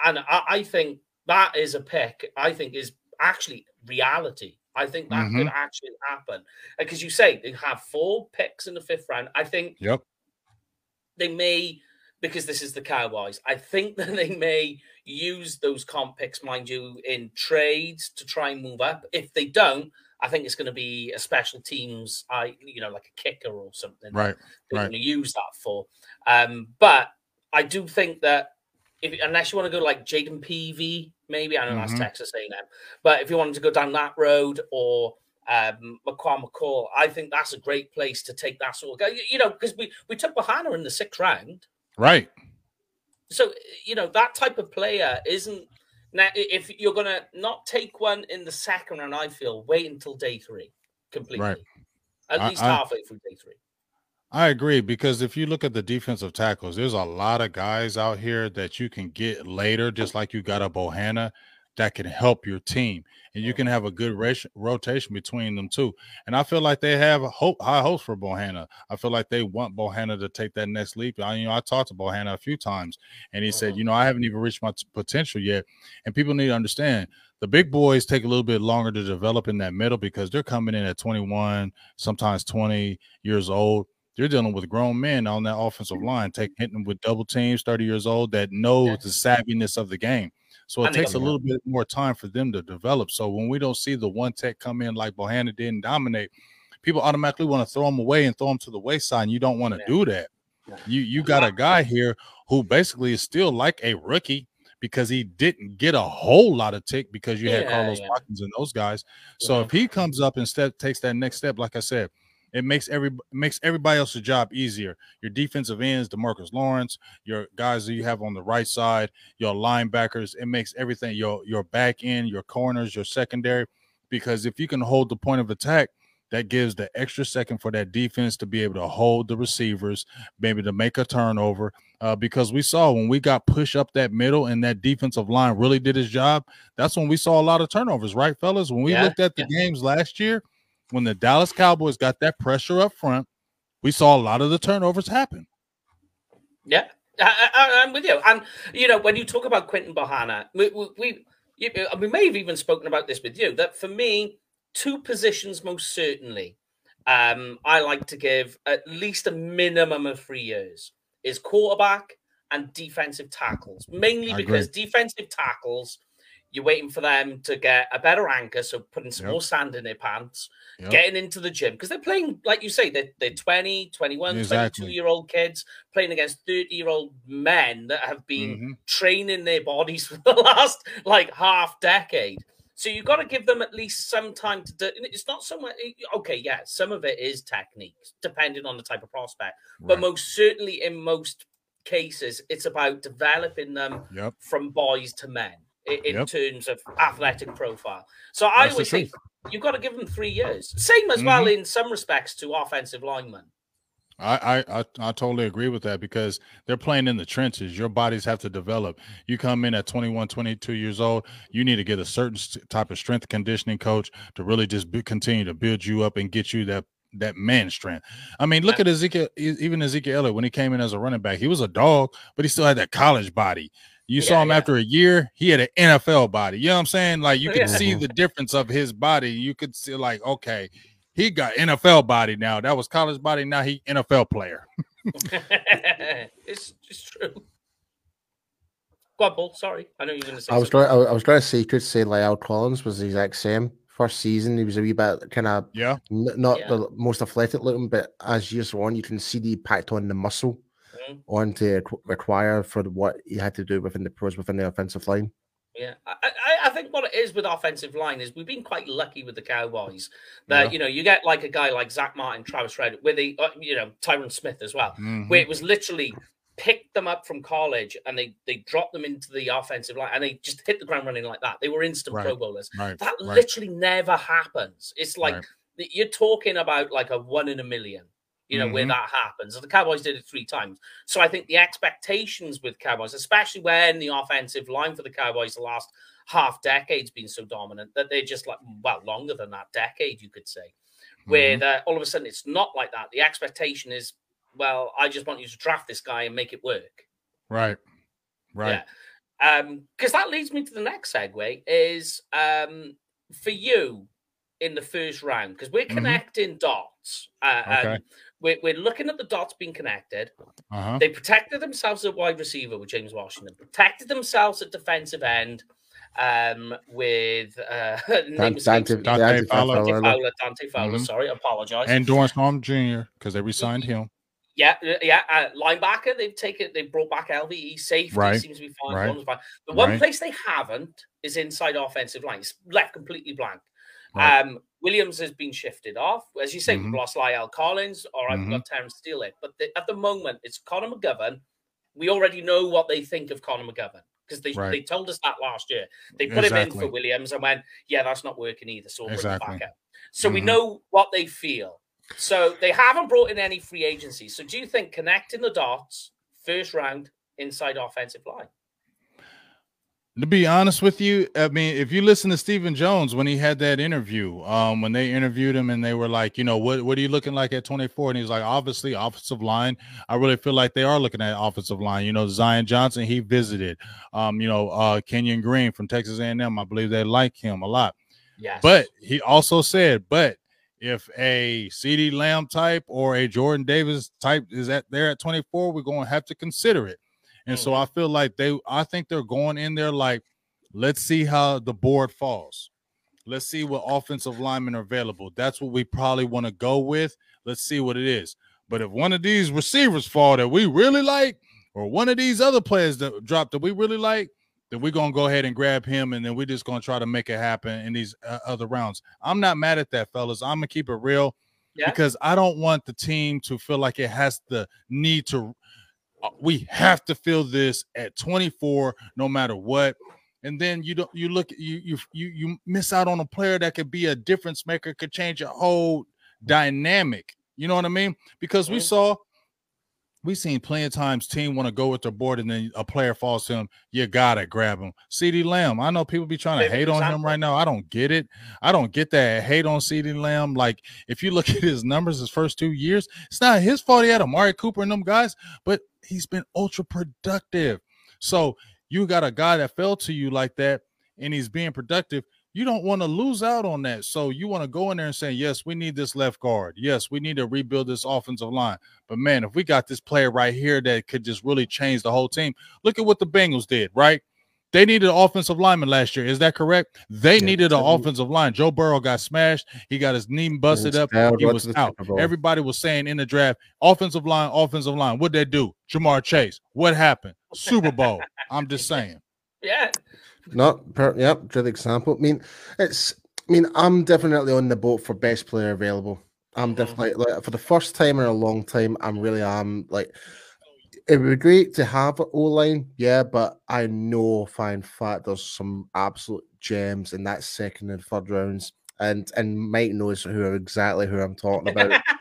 and I, I think that is a pick. I think is actually reality I think that mm-hmm. could actually happen because you say they have four picks in the fifth round. I think yep. they may because this is the Cowboys. I think [laughs] that they may use those comp picks, mind you, in trades to try and move up. If they don't, I think it's going to be a special teams, I you know, like a kicker or something. Right. They're right. going to use that for. Um, but I do think that if unless you want to go like Jayden Peevy, maybe I know mm-hmm. that's Texas A&M, but if you wanted to go down that road or um, Marquan McCall, I think that's a great place to take that sort of guy. You know, because we we took Bohanna in the sixth round, right? So you know that type of player isn't. Now, if you're gonna not take one in the second round, I feel wait until day three completely, right. at least I, halfway through day three. I agree because if you look at the defensive tackles, there's a lot of guys out here that you can get later, just like you got a Bohanna that can help your team, and you can have a good rotation between them too. And I feel like they have hope, high hopes for Bohanna. I feel like they want Bohanna to take that next leap. I, you know, I talked to Bohanna a few times, and he said, uh-huh. you know, I haven't even reached my t- potential yet. And people need to understand the big boys take a little bit longer to develop in that middle because they're coming in at 21, sometimes 20 years old you're dealing with grown men on that offensive line, taking hitting with double teams, 30 years old, that know yeah. the savviness of the game. So it takes a little bit more time for them to develop. So when we don't see the one tech come in like Bohanna did and dominate, people automatically want to throw them away and throw them to the wayside. And you don't want to yeah. do that. Yeah. You you got a guy here who basically is still like a rookie because he didn't get a whole lot of tick because you had Carlos Watkins and those guys. So if he comes up and step takes that next step, like I said, it makes every makes everybody else's job easier. Your defensive ends, Demarcus Lawrence, your guys that you have on the right side, your linebackers, it makes everything your your back end, your corners, your secondary. Because if you can hold the point of attack, that gives the extra second for that defense to be able to hold the receivers, maybe to make a turnover. Uh, because we saw when we got push up that middle and that defensive line really did his job, that's when we saw a lot of turnovers, right, fellas? When we yeah, looked at the yeah. games last year, when the Dallas Cowboys got that pressure up front, we saw a lot of the turnovers happen. Yeah, I, am with you. And you know, when you talk about Quinton Bohanna, we, we we may have even spoken about this with you. That for me, two positions most certainly, um, I like to give at least a minimum of three years is quarterback and defensive tackles. Mainly because defensive tackles You're waiting for them to get a better anchor, so putting some yep. more sand in their pants, yep. getting into the gym because they're playing, like you say, they're, they're 20, 21, exactly. 22 year old kids playing against 30 year old men that have been mm-hmm. training their bodies [laughs] for the last like half decade. So you've got to give them at least some time to do. It's not so much. Okay, yeah, some of it is technique, depending on the type of prospect, right. but most certainly in most cases, it's about developing them yep. from boys to men in, yep. terms of athletic profile. So I That's always think you've got to give them three years. Same as mm-hmm. well in some respects to offensive linemen. I, I I totally agree with that because they're playing in the trenches. Your bodies have to develop. You come in at 21, 22 years old, you need to get a certain type of strength conditioning coach to really just be, continue to build you up and get you that that man strength. I mean, look at Ezekiel, even Ezekiel Elliott when he came in as a running back, he was a dog, but he still had that college body. You yeah, saw him yeah. after a year, he had an NFL body. You know what I'm saying? Like you oh, could yeah. see the difference of his body. You could see like, okay, he got NFL body now. That was college body. Now he NFL player. [laughs] [laughs] it's just true. Go on, Sorry, I know you're going to say. I was trying. I was trying to say. Could say La'el Collins was the exact same. First season, he was a wee bit kind of yeah, n- not yeah. the most athletic looking, but as years go on, you can see the impact on the muscle mm-hmm. on to require for what he had to do within the pros within the offensive line. Yeah, I, I, think what it is with offensive line is we've been quite lucky with the Cowboys that yeah. you know you get like a guy like Zack Martin, Travis Red, with the uh, you know Tyron Smith as well, mm-hmm. where it was literally picked them up from college and they they dropped them into the offensive line and they just hit the ground running like that. They were instant right. Pro Bowlers. Right. That right. literally never happens. It's like you're talking about like a one in a million you know, mm-hmm. where that happens. And the Cowboys did it three times. So I think the expectations with Cowboys, especially when the offensive line for the Cowboys the last half decade's been so dominant that they're just like, well, longer than that decade, you could say, mm-hmm. where that all of a sudden it's not like that. The expectation is, well, I just want you to draft this guy and make it work. Right. Right. Yeah. Um, because that leads me to the next segue is um for you in the first round, because we're mm-hmm. connecting mm-hmm. dots. Uh, okay. Um, we're, we're looking at the dots being connected. Uh-huh. They protected themselves at wide receiver with James Washington, protected themselves at defensive end um, with uh, [laughs] Dante, Dante, Dante, Fowler. Dante Fowler. Dante Fowler mm-hmm. Sorry, I apologize. And Dorance Armstrong Jr. because they resigned him. Yeah, uh, yeah. Uh, linebacker, they've taken, they brought back LVE. Safety right. seems to be fine. Right. fine. The one right. place they haven't is inside offensive line. It's left completely blank. Right. Um, Williams has been shifted off. As you say, mm-hmm. we've lost La'el Collins, or I've mm-hmm. got Terence Steele. But the, at the moment, it's Connor McGovern. We already know what they think of Connor McGovern because they, right. they told us that last year. They put exactly. him in for Williams and went, yeah, that's not working either. So we'll exactly. bring it back out. So mm-hmm. we know what they feel. So they haven't brought in any free agency. So do you think connecting the dots, first round, inside offensive line? To be honest with you, I mean, if you listen to Stephen Jones when he had that interview, um, when they interviewed him and they were like, you know, what what are you looking like at 24? And he's like, obviously, offensive line. I really feel like they are looking at offensive line. You know, Zion Johnson, he visited. Um, you know, uh Kenyon Green from Texas A&M. I believe they like him a lot. Yes. But he also said, but if a CeeDee Lamb type or a Jordan Davis type is at there at 24, we're going to have to consider it. And so I feel like they, I think they're going in there like, let's see how the board falls. Let's see what offensive linemen are available. That's what we probably want to go with. Let's see what it is. But if one of these receivers fall that we really like, or one of these other players that drop that we really like, then we're gonna go ahead and grab him, and then we're just gonna try to make it happen in these uh, other rounds. I'm not mad at that, fellas. I'm gonna keep it real yeah. because I don't want the team to feel like it has the need to Uh, we have to fill this at 24 no matter what. And then you don't you look you you you you miss out on a player that could be a difference maker could change a whole dynamic. You know what i mean? Because we saw we seen plenty of times team want to go with their board and then a player falls to him you gotta grab him CeeDee Lamb i know people be trying to hate on him right now i don't get it i don't get that hate on CeeDee Lamb like if you look [laughs] at his numbers his first two years it's not his fault he had amari cooper and them guys but he's been ultra productive. So you got a guy that fell to you like that and he's being productive. You don't want to lose out on that. So you want to go in there and say, yes, we need this left guard. Yes, we need to rebuild this offensive line. But man, if we got this player right here that could just really change the whole team, look at what the Bengals did, right? They needed an offensive lineman last year. Is that correct? They yeah, needed an offensive line. Joe Burrow got smashed. He got his knee busted up. He was out. Everybody was saying in the draft, offensive line, offensive line. What'd they do? Ja'Marr Chase. What happened? Super Bowl. I'm just [laughs] saying. Yeah. Not per, yep, good example. I mean, it's I mean, I'm definitely on the boat for best player available. I'm mm-hmm. definitely like for the first time in a long time, I'm really am like it would be great to have an O line, yeah, but I know fine fact there's some absolute gems in that second and third rounds. And and Mike knows who are exactly who I'm talking about. [laughs]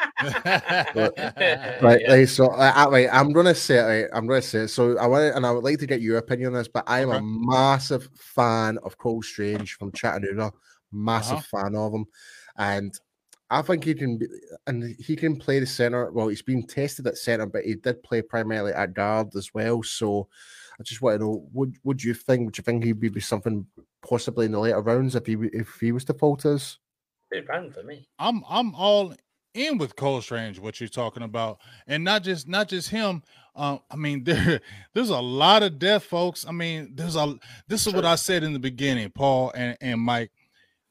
but, [laughs] right, yeah. so I, I, I'm gonna say it. Right, I'm gonna say it. So I want, and I would like to get your opinion on this. But I'm okay. a massive fan of Cole Strange from Chattanooga. Massive uh-huh. fan of him, and I think he can be, and he can play the center. Well, he's been tested at center, but he did play primarily at guard as well. So I just want to know, would would you think? Would you think he'd be something possibly in the later rounds if he if he was to falter us? Good round for me. I'm I'm all in with Cole Strange. What you're talking about, and not just not just him. Uh, I mean, [laughs] there there's a lot of death, folks. I mean, there's a this is what I said in the beginning, Paul and and Mike.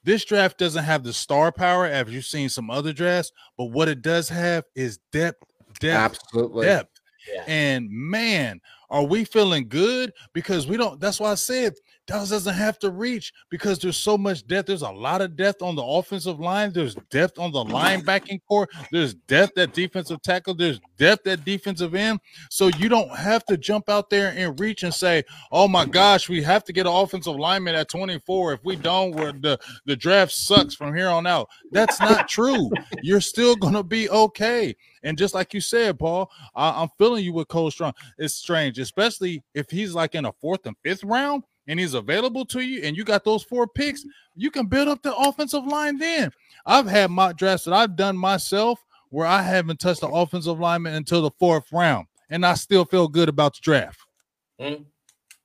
This draft doesn't have the star power as you've seen some other drafts, but what it does have is depth, depth, absolutely depth. Yeah. And man, are we feeling good? Because we don't. That's why I said Dallas doesn't have to reach because there's so much depth. There's a lot of depth on the offensive line. There's depth on the linebacking core. There's depth at defensive tackle. There's depth at defensive end. So you don't have to jump out there and reach and say, "Oh my gosh, we have to get an offensive lineman at 24. If we don't, we're, the the draft sucks from here on out." That's not true. You're still gonna be okay. And just like you said, Paul, I, am feeling you with Cole Strong. It's strange, especially if he's like in a fourth and fifth round and he's available to you and you got those four picks, you can build up the offensive line then. I've had mock drafts that I've done myself where I haven't touched the offensive lineman until the fourth round, and I still feel good about the draft. Mm.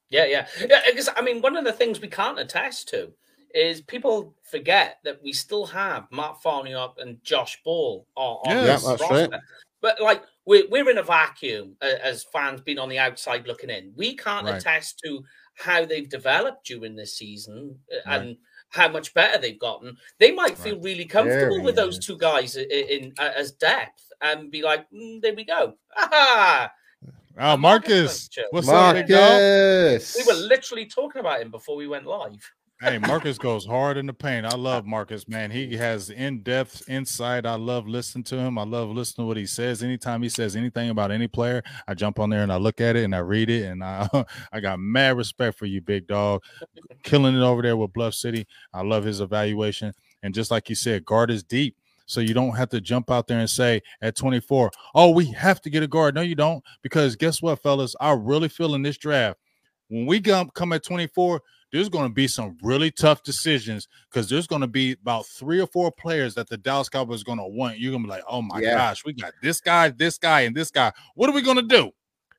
Yeah, yeah. Yeah, because I mean, one of the things we can't attest to is people forget that we still have Matt Farniok and Josh Ball on, on yeah, this roster. Right. But like we're, we're in a vacuum as fans being on the outside looking in. We can't right. attest to how they've developed during this season uh, right. and how much better they've gotten. They might feel right. really comfortable Very with those two guys in, in uh, as depth and be like, mm, "There we go." Oh, [laughs] Marcus, what's Marcus. up, We were literally talking about him before we went live hey, Marcus goes hard in the paint. I love Marcus, man. He has in-depth insight. I love listening to him. I love listening to what he says. Anytime he says anything about any player, I jump on there and I look at it and I read it. And I [laughs] I got mad respect for you, big dog. Killing it over there with Bluff City. I love his evaluation. And just like you said, guard is deep. So you don't have to jump out there and say at 24, oh, we have to get a guard. No, you don't. Because guess what, fellas? I really feel in this draft, when we come, come at 24, there's going to be some really tough decisions because there's going to be about three or four players that the Dallas Cowboys are going to want. You're going to be like, oh my yeah. gosh, we got this guy, this guy, and this guy. What are we going to do?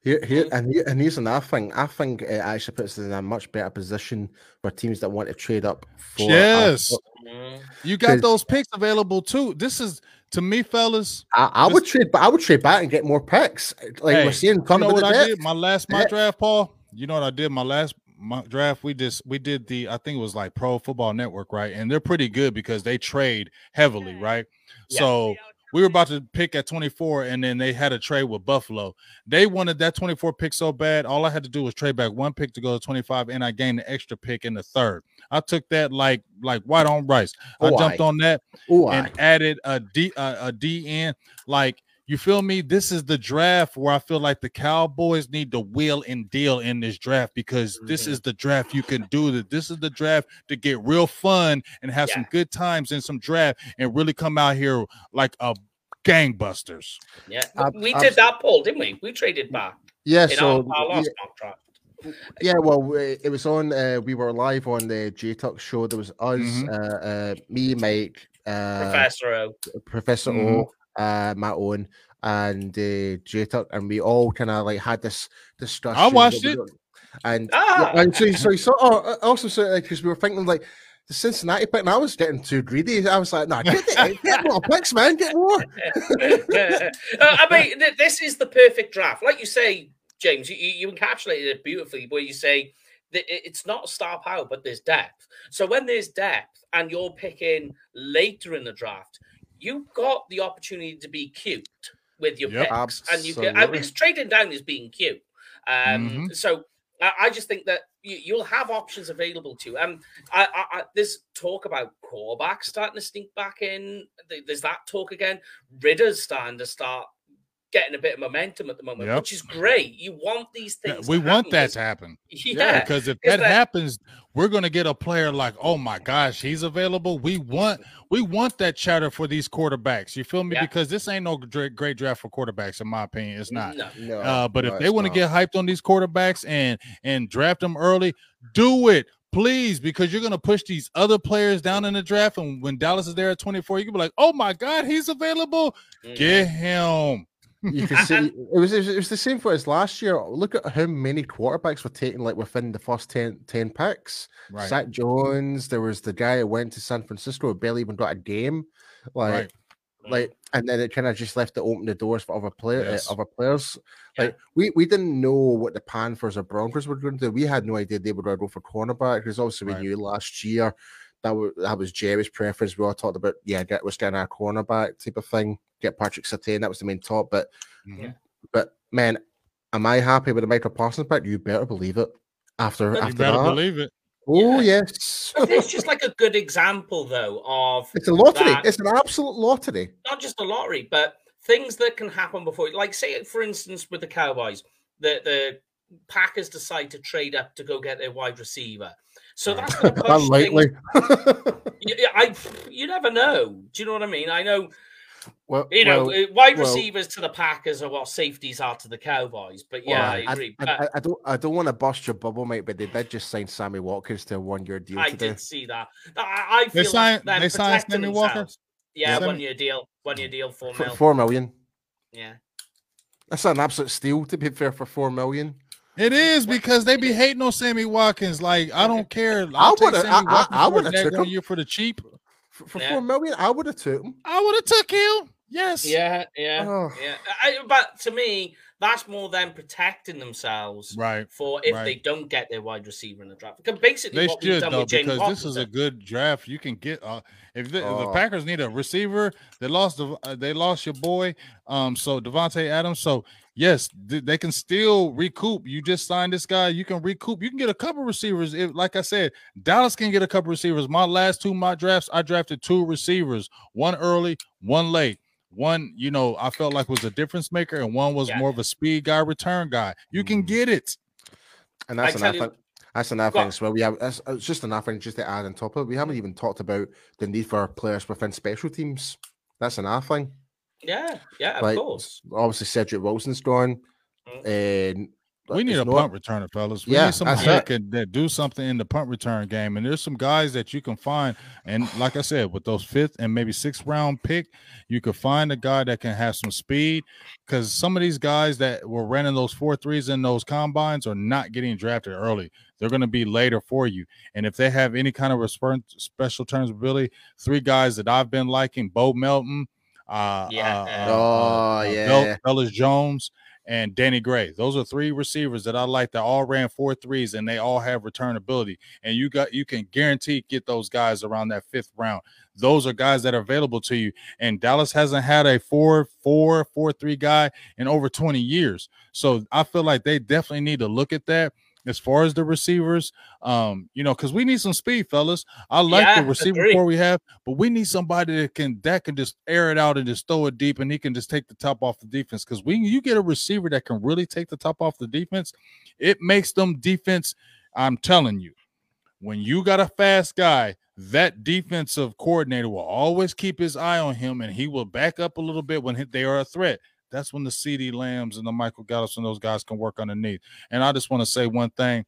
Here, here, and here, and here's another thing. I think it actually puts us in a much better position for teams that want to trade up. For yes, mm-hmm. you got those picks available too. This is to me, fellas. I, I would trade, but I would trade back and get more picks. Like hey, we're seeing, you know what I did? My last my draft, Paul. You know what I did? My last mock draft we just we did the i think it was like pro football network right? And they're pretty good because they trade heavily right? Yeah. so we were about to pick at 24 and then they had a trade with buffalo. They wanted that 24 pick so bad all i had to do was trade back one pick to go to 25 and i gained the extra pick in the third. I took that like like white on rice. I jumped on that and added a d a, a d in like you feel me? This is the draft where I feel like the Cowboys need to wheel and deal in this draft because mm-hmm. this is the draft you can do that. This is the draft to get real fun and have yeah. some good times in some draft and really come out here like a gangbusters. Yeah, we did that, poll, didn't we? We traded back. Yeah, so our, our last yeah. draft. Yeah, well, it was on. Uh, we were live on the J Tuck show. There was us, mm-hmm. uh, uh, me, Mike, uh, Professor O, Professor mm-hmm. O, uh, my own and uh, J Tuck, and we all kind of like had this discussion. I watched it, and ah! and so so you saw. Oh, also, so because we were thinking like the Cincinnati pick, and I was getting too greedy. I was like, "No, nah, get, [laughs] get more picks, man, get more." [laughs] uh, I mean, this is the perfect draft, like you say, James. You, you encapsulated it beautifully, where you say that it's not star power, but there's depth. So when there's depth and you're picking later in the draft, you've got the opportunity to be cute with your yep, picks, absolutely. and you can. I mean, trading down is being cute. Um, mm-hmm. So I, I, just think that you, will have options available to you. Um, I, I, there's talk about Corbach starting to sneak back in. There's that talk again. Ridder's starting to start getting a bit of momentum at the moment, yep. which is great. You want these things. Yeah, we want that to happen. Yeah, because if that, that, happens, we're going to get a player like, oh my gosh, he's available. We want we want that chatter for these quarterbacks. You feel me? Yeah. Because this ain't no great draft for quarterbacks, in my opinion. It's not. No, no, uh, but no, if they want to get hyped on these quarterbacks and and draft them early, do it please, because you're going to push these other players down in the draft. And when Dallas is there at 24, you can be like, oh my God, he's available. Mm-hmm. Get him you can see [laughs] it was, it was the same for us last year. Look at how many quarterbacks were taken like within the first 10, 10 picks. Right. Mac Jones, there was the guy who went to San Francisco who barely even got a game. Like right. like and then it kind of just left to open the doors for other players uh, yes. uh, other players. Yeah. Like we, we didn't know what the Panthers or Broncos were going to do. We had no idea they would go for cornerback because obviously right. we knew last year that was that was Jerry's preference. We all talked about yeah, get was getting our cornerback type of thing get Patrick Surtain. That was the main talk. But mm-hmm. but man, am I happy with the Micah Parsons pick? You better believe it. After you after better that. believe it. Oh yeah. yes. it's just like a good example though of it's a lottery. That, it's an absolute lottery. Not just a lottery, but things that can happen before. Like say, for instance, with the Cowboys, the the Packers decide to trade up to go get their wide receiver. So that's going to push Unlikely. yeah, I you never know. Do you know what I mean? I know well, you know, well, uh, wide receivers well, to the Packers are what safeties are to the Cowboys. But yeah, well, I agree. I, I, I, don't, I don't want to bust your bubble, mate. But they did just sign Sammy Watkins to a one-year deal. I today. did see that. I, I feel they signed, like they signed Sammy Walker. Yeah, yeah, one-year deal, one-year deal, four million. Four million. Yeah, that's an absolute steal. To be fair, for four million. It is because they be hating on Sammy Watkins. Like I don't care. I'll I would have. I, I would have took him you for the cheap. For, for yeah. four million, I would have took him. I would have took him. Yes. Yeah, yeah, oh. yeah. I, but to me, that's more than protecting themselves, right? For if right. they don't get their wide receiver in the draft, because basically they should though, because this is a good draft. You can get uh, if, the, oh. if the. Packers need a receiver, they lost the uh, they lost your boy, um, so Davante Adams. So yes, they can still recoup. You just signed this guy, you can recoup. You can get a couple receivers. If, like I said, Dallas can get a couple receivers. My last two mock drafts, I drafted two receivers, one early, one late. One, you know, I felt like was a difference maker, and one was yeah. more of a speed guy, return guy. You can mm. get it. And that's enough. You, that's another thing as well. We have it's, it's just another thing just to add on top of it. We haven't even talked about the need for players within special teams. That's another thing. Yeah, yeah, like, of course. Obviously, Cedric Wilson's gone. Mm. And we need a punt returner, fellas. We yeah, need somebody that can that do something in the punt return game. And there's some guys that you can find. And [sighs] like I said, with those fifth and maybe sixth round pick, you could find a guy that can have some speed. Because some of these guys that were running those four threes in those combines are not getting drafted early. They're going to be later for you. And if they have any kind of special terms ability, three guys that I've been liking, Bo Melton, uh, yeah, uh, oh uh, yeah, Velus Jones and Danny Gray. Those are three receivers that I like that all ran four threes and they all have return ability. And you got you can guarantee get those guys around that fifth round. Those are guys that are available to you. And Dallas hasn't had a four, four, four, three guy in over 20 years. So I feel like they definitely need to look at that as far as the receivers. Um, you know, because we need some speed, fellas. I like yeah, the receiver core we have, but we need somebody that can that can just air it out and just throw it deep, and he can just take the top off the defense. Because when you get a receiver that can really take the top off the defense, it makes them defense. I'm telling you, when you got a fast guy, that defensive coordinator will always keep his eye on him, and he will back up a little bit when they are a threat that's when the CeeDee Lambs and the Michael Gallups and those guys can work underneath. And I just want to say one thing.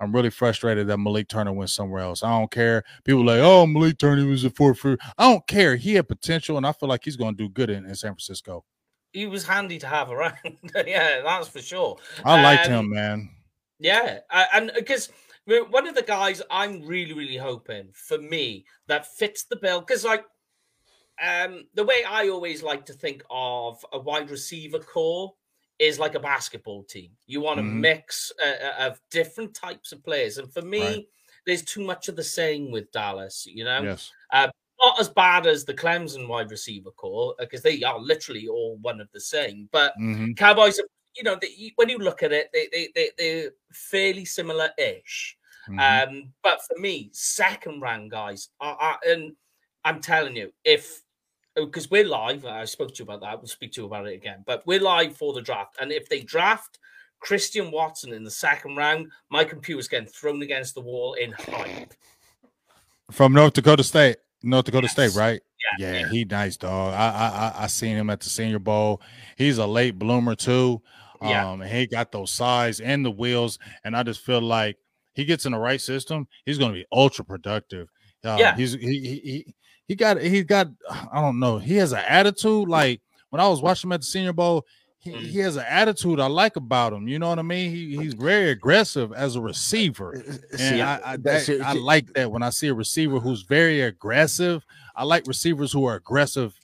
I'm really frustrated that Malik Turner went somewhere else. I don't care. People like, oh, Malik Turner was a fourth for. I don't care. He had potential, and I feel like he's going to do good in, in San Francisco. He was handy to have around. [laughs] yeah, that's for sure. I liked um, him, man. Yeah, and because one of the guys I'm really, really hoping for me that fits the bill, because like um, the way I always like to think of a wide receiver core is like a basketball team. You want a mm-hmm. mix uh, of different types of players, and for me, right. there's too much of the same with Dallas. You know, yes. Uh, not as bad as the Clemson wide receiver core because they are literally all one of the same. But mm-hmm. Cowboys, you know, they, when you look at it, they, they, they, they're fairly similar ish. Mm-hmm. Um, but for me, second round guys, are, are, and I'm telling you, if because we're live, I spoke to you about that. We'll speak to you about it again, but we're live for the draft. And if they draft Christian Watson in the second round, my computer's getting thrown against the wall in hype. From North Dakota State. North Dakota yes. State, right? Yeah, yeah, he nice dog. I I I seen him at the Senior Bowl. He's a late bloomer too. Yeah. Um, he got those size and the wheels, and I just feel like he gets in the right system, he's going to be ultra productive. Uh, yeah, he's he, he he got he got I don't know. He has an attitude like when I was watching him at the Senior Bowl. He, mm. he has an attitude I like about him. You know what I mean? He, he's very aggressive as a receiver, and see, I, I, that, I like that when I see a receiver who's very aggressive. I like receivers who are aggressive.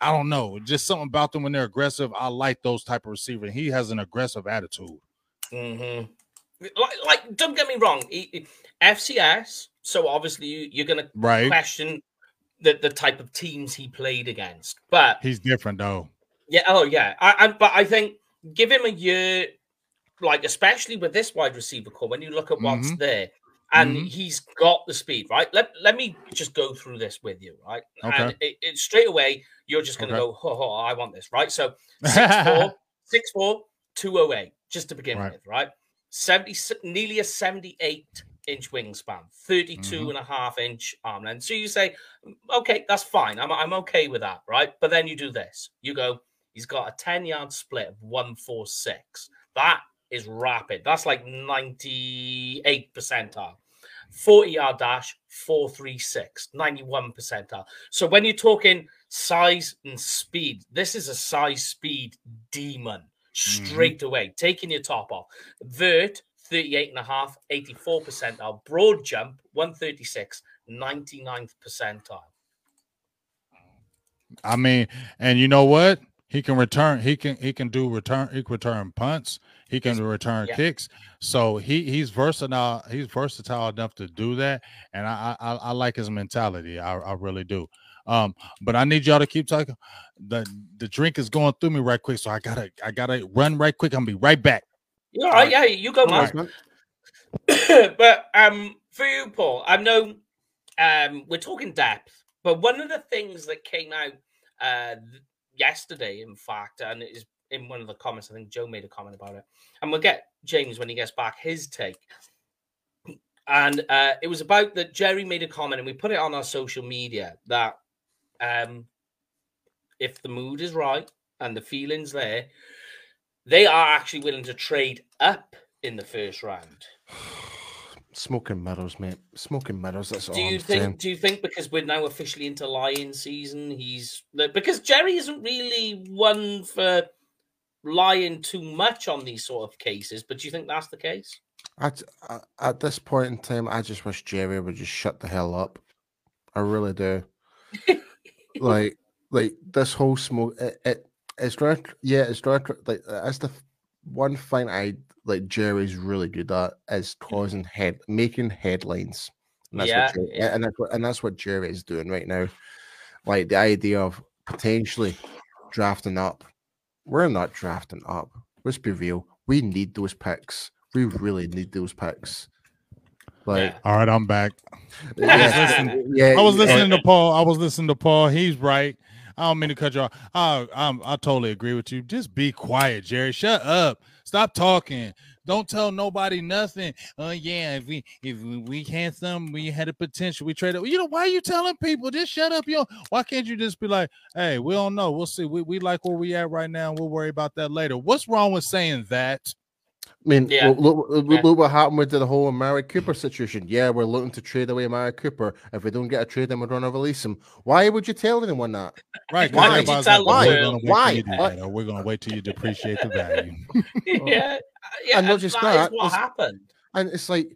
I don't know, just something about them when they're aggressive. I like those type of receivers. He has an aggressive attitude. Mm-hmm. Like, like, don't get me wrong, he, FCS. So obviously you, are going to right. question the the type of teams he played against, but he's different though. Yeah. Oh, yeah. I, I but I think give him a year, like especially with this wide receiver core. When you look at what's mm-hmm. there, and mm-hmm. he's got the speed, right? Let let me just go through this with you, right? Okay. And it, it, straight away, you're just going to okay. go, oh, oh, I want this, right? So six four, [laughs] six four, two oh eight, just to begin right. with, right? 70, nearly a 78 inch wingspan, 32 mm-hmm. and a half inch arm length. So you say, okay, that's fine. I'm, I'm okay with that, right? But then you do this. You go, he's got a 10 yard split of 146. That is rapid. That's like 98 percentile. 40 yard dash, 436, 91 percentile. So when you're talking size and speed, this is a size speed demon mm-hmm. straight mm-hmm. away, taking your top off. Vert, 38 and a half, 84 percentile. Broad jump, 136, 99th percentile. I mean, and you know what? He can return. He can he can do return. He can return punts. He can return yeah. kicks. So he he's versatile. He's versatile enough to do that, and I I, I like his mentality. I, I really do. Um, but I need y'all to keep talking. the The drink is going through me right quick, so I gotta I gotta run right quick. I'm gonna be right back. All right, yeah, you go, man. [coughs] but um, for you, Paul, I know um, we're talking depth, but one of the things that came out uh, yesterday, in fact, and it is in one of the comments, I think Joe made a comment about it, and we'll get James when he gets back his take. And uh, it was about that Jerry made a comment, and we put it on our social media that um, if the mood is right and the feelings there, they are actually willing to trade up in the first round. [sighs] Smoking mirrors, mate. Smoking mirrors. That's do all. you I'm think? Saying. Do you think because we're now officially into lion season, he's because Jerry isn't really one for lying too much on these sort of cases. But do you think that's the case? At at this point in time, I just wish Jerry would just shut the hell up. I really do. [laughs] like, like this whole smoke. It, it it's right. Yeah, it's right. Like that's the one thing I like. Jerry's really good at is causing head, making headlines. And that's yeah, what Jerry, yeah. and that's what and that's what Jerry is doing right now. Like the idea of potentially drafting up. We're not drafting up. Let's be real. We need those picks. We really need those picks. Like, yeah. all right, I'm back. Yeah, I was listening, yeah, I was listening to Paul. I was listening to Paul. He's right. I don't mean to cut you off. I, I'm, I totally agree with you. Just be quiet, Jerry. Shut up. Stop talking. Don't tell nobody nothing. Oh uh, yeah, if we if we had some, we had a potential. We traded. You know why are you telling people? Just shut up, yo. Why can't you just be like, hey, we don't know. We'll see. We we like where we at right now. We'll worry about that later. What's wrong with saying that? I mean, yeah. look, look, yeah. look, what happened with the whole Amari Cooper situation. Yeah, we're looking to trade away Amari Cooper. If we don't get a trade, then we're going to release him. Why would you tell anyone that? Right? Why did you tell oh, why? Why? Why? We're going to wait till you depreciate the value. [laughs] yeah, uh, yeah. And not just that. what happened. And it's like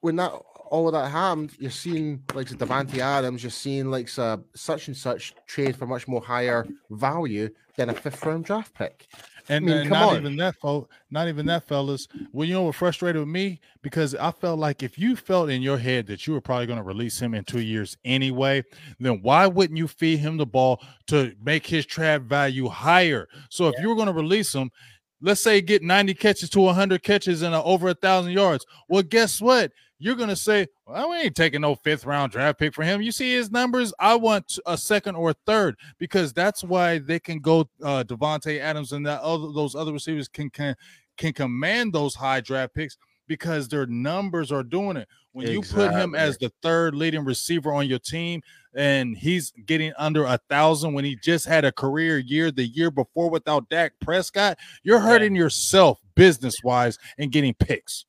when that all of that happened, you're seeing like Davante Adams, you're seeing like uh, such and such trade for much more higher value than a fifth round draft pick. And, I mean, and not on. even that, folks. Not even that, fellas. Well, you know what frustrated with me because I felt like if you felt in your head that you were probably going to release him in two years anyway, then why wouldn't you feed him the ball to make his trap value higher? So if yeah. you were going to release him, let's say get 90 catches to 100 catches and over a thousand yards. Well, guess what? You're going to say, well, we ain't taking no fifth round draft pick for him. You see his numbers? I want a second or a third because that's why they can go uh Davante Adams and that other those other receivers can can can command those high draft picks because their numbers are doing it. When exactly. you put him as the third leading receiver on your team and he's getting under a thousand when he just had a career year the year before without Dak Prescott, you're hurting yeah. yourself business wise and getting picks.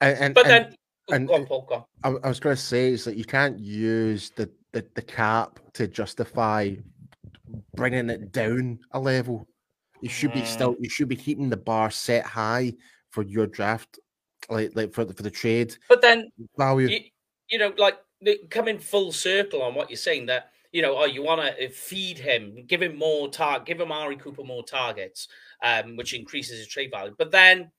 And, and but then and, and go on, Paul, go on. I, I was going to say is that you can't use the, the the cap to justify bringing it down a level. You should be still. Mm. You should be keeping the bar set high for your draft, like like for the, for the trade. But then value. You, you know, like coming full circle on what you're saying that you know, oh, you want to feed him, give him more tar, give him Ari Cooper more targets, um, which increases his trade value. But then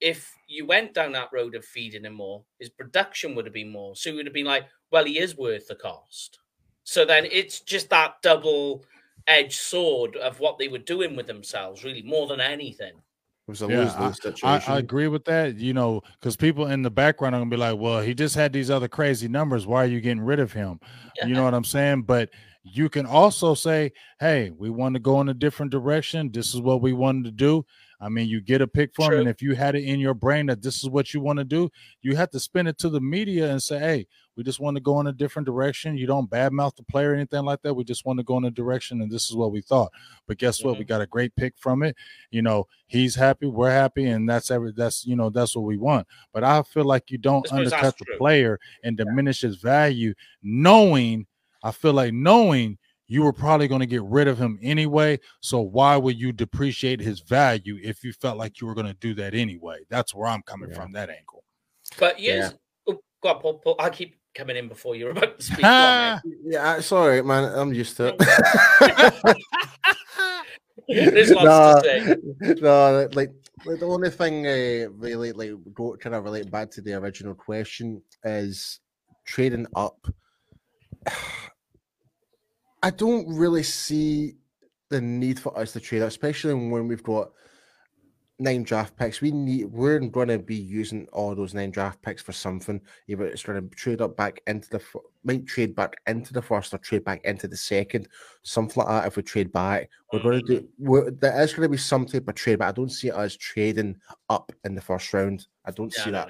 if you went down that road of feeding him more, his production would have been more. So it would have been like, well, he is worth the cost. So then it's just that double edged sword of what they were doing with themselves, really, more than anything. It was a yeah, lose situation. I, I, agree with that, you know, because people in the background are gonna be like, well, he just had these other crazy numbers. Why are you getting rid of him? Yeah. You know what I'm saying? But you can also say, hey, we want to go in a different direction. This is what we wanted to do. I mean, you get a pick from, True. and if you had it in your brain that this is what you want to do, you have to spin it to the media and say, "Hey, we just want to go in a different direction. You don't badmouth the player or anything like that. We just want to go in a direction, and this is what we thought." But guess mm-hmm. what? We mm-hmm. got a great pick from it. You know, he's happy, we're happy, and that's every that's you know that's what we want. But I feel like you don't this undercut the player and diminish yeah. his value, knowing. I feel like knowing you were probably going to get rid of him anyway. So why would you depreciate his value if you felt like you were going to do that anyway? That's where I'm coming yeah. from that angle. But yes, yeah. oh, God, Paul, Paul, I keep coming in before you're about to speak. [laughs] yeah, sorry, man. I'm used to it. [laughs] There's lots no, to say. [laughs] No, like, like the only thing uh, really like go kind of relate back to the original question is trading up [sighs] I don't really see the need for us to trade, up, especially when we've got nine draft picks. We need we're going to be using all those nine draft picks for something. Either it's going to trade up back into the might trade back into the first or trade back into the second, something like that. If we trade back, we're going to do. Mm-hmm. We're, there is going to be some type of trade, but I don't see us trading up in the first round. I don't see no, that.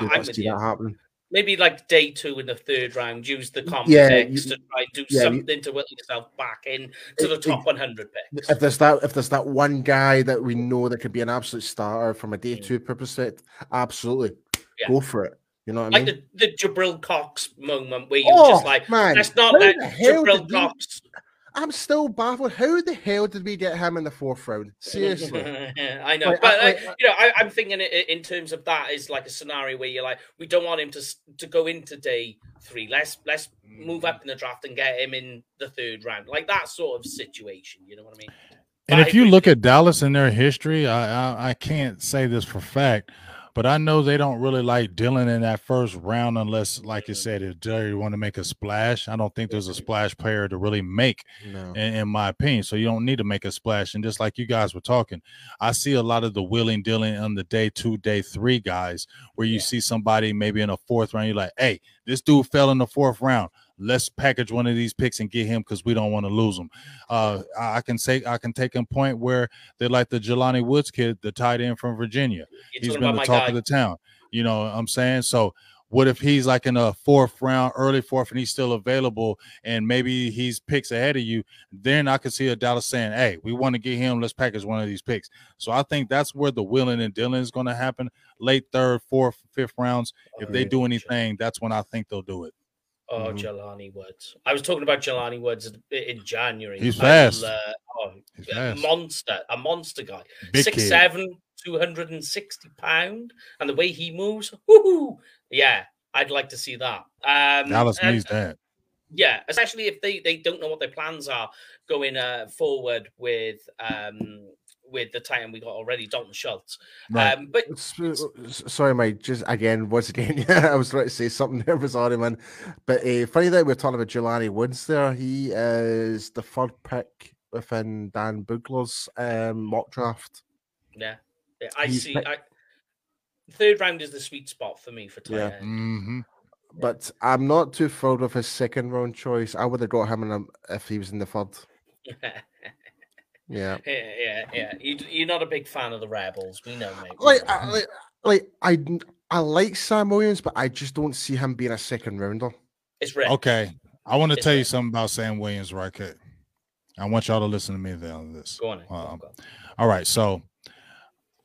No, I see that happening maybe like day two in the third round, use the context yeah, to try and do yeah, something you, to will yourself back in to the top it, 100 picks. If there's that, if there's that one guy that we know that could be an absolute starter from a day mm. two perspective, absolutely yeah. go for it. You know what like I mean? Like the, the Jabril Cox moment where you're oh, just like, man, let's not let Jabril Cox. You, I'm still baffled. How the hell did we get him in the fourth round? [laughs] Seriously, I know, like, but uh, you know, I, am thinking in terms of that is like a scenario where you're like, we don't want him to to go into day three. Let's let's move up in the draft and get him in the third round, like that sort of situation. You know what I mean? And but if you look at Dallas and their history, I, I I can't say this for fact, but I know they don't really like Dillon in that first round unless, like you said, if Jerry want to make a splash. I don't think there's a splash player to really make, no. in, in, my opinion. So you don't need to make a splash. And just like you guys were talking, I see a lot of the willing Dillon on the day two, day three guys where you yeah. see somebody maybe in a fourth round. You're like, hey, this dude fell in the fourth round let's package one of these picks and get him because we don't want to lose him. Uh, I can say I can take a point where they're like the Jelani Woods kid, the tight end from Virginia. You're he's been the talk guy. of the town. You know what I'm saying? So what if he's like in a fourth round, early fourth, and he's still available, and maybe he's picks ahead of you? Then I could see a Dallas saying, "Hey, we want to get him. Let's package one of these picks." So I think that's where the willing and Dillon is going to happen, late third, fourth, fifth rounds. If they do anything, that's when I think they'll do it. Oh, mm-hmm. Jelani Woods. I was talking about Jelani Woods in January. He's fast. Uh, oh, He's fast. monster, a monster guy. Big Six kid. seven, 260 pound. And the way he moves, whoo, yeah. I'd like to see that. Um, Dallas needs that. Yeah, especially if they they don't know what their plans are going uh, forward with um with the time we got already, Dalton Schultz. Right. Um, but sorry, Mike. Just again, once again, yeah, [laughs] I was trying to say something there, was sorry, man. But uh, funny that we're talking about Jelani Woods there. He is the third pick within Dane Brugler's um, mock draft. Yeah, yeah I He's see. I, third round is the sweet spot for me for tight yeah. Mm-hmm. But I'm not too thrilled with his second round choice. I would have got him in a, if he was in the third. [laughs] Yeah. Yeah, yeah, yeah. You, are not a big fan of the Rebels. We know, mate. like, I, like, like, I, I like Sam Williams, but I just don't see him being a second rounder. It's red. Okay. I want to tell you something about Sam Williams, right? Quick. I want y'all to listen to me on this. Go on. Go on, um, go on. All right. So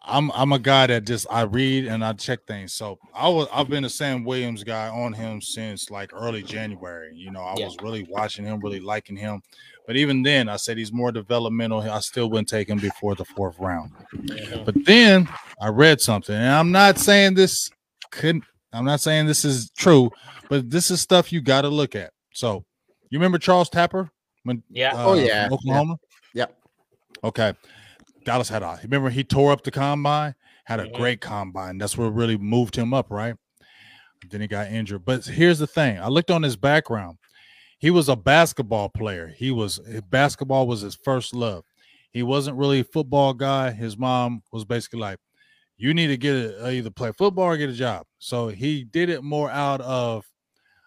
I'm I'm a guy that just I read and I check things. So I was I've been a Sam Williams guy on him since like early January. You know, I yeah. was really watching him, really liking him. But even then, I said he's more developmental. I still wouldn't take him before the fourth round. Mm-hmm. But then I read something, and I'm not saying this couldn't. I'm not saying this is true, but this is stuff you got to look at. So, you remember Charles Tapper? When yeah, uh, oh yeah, Oklahoma. Yeah. Yep. Okay. Dallas had a. Remember he tore up the combine. Had a mm-hmm. great combine. That's what really moved him up, right? Then he got injured. But here's the thing: I looked on his background he was a basketball player. He was basketball was his first love. He wasn't really a football guy. His mom was basically like, "You need to get a, either play football or get a job." So he did it more out of,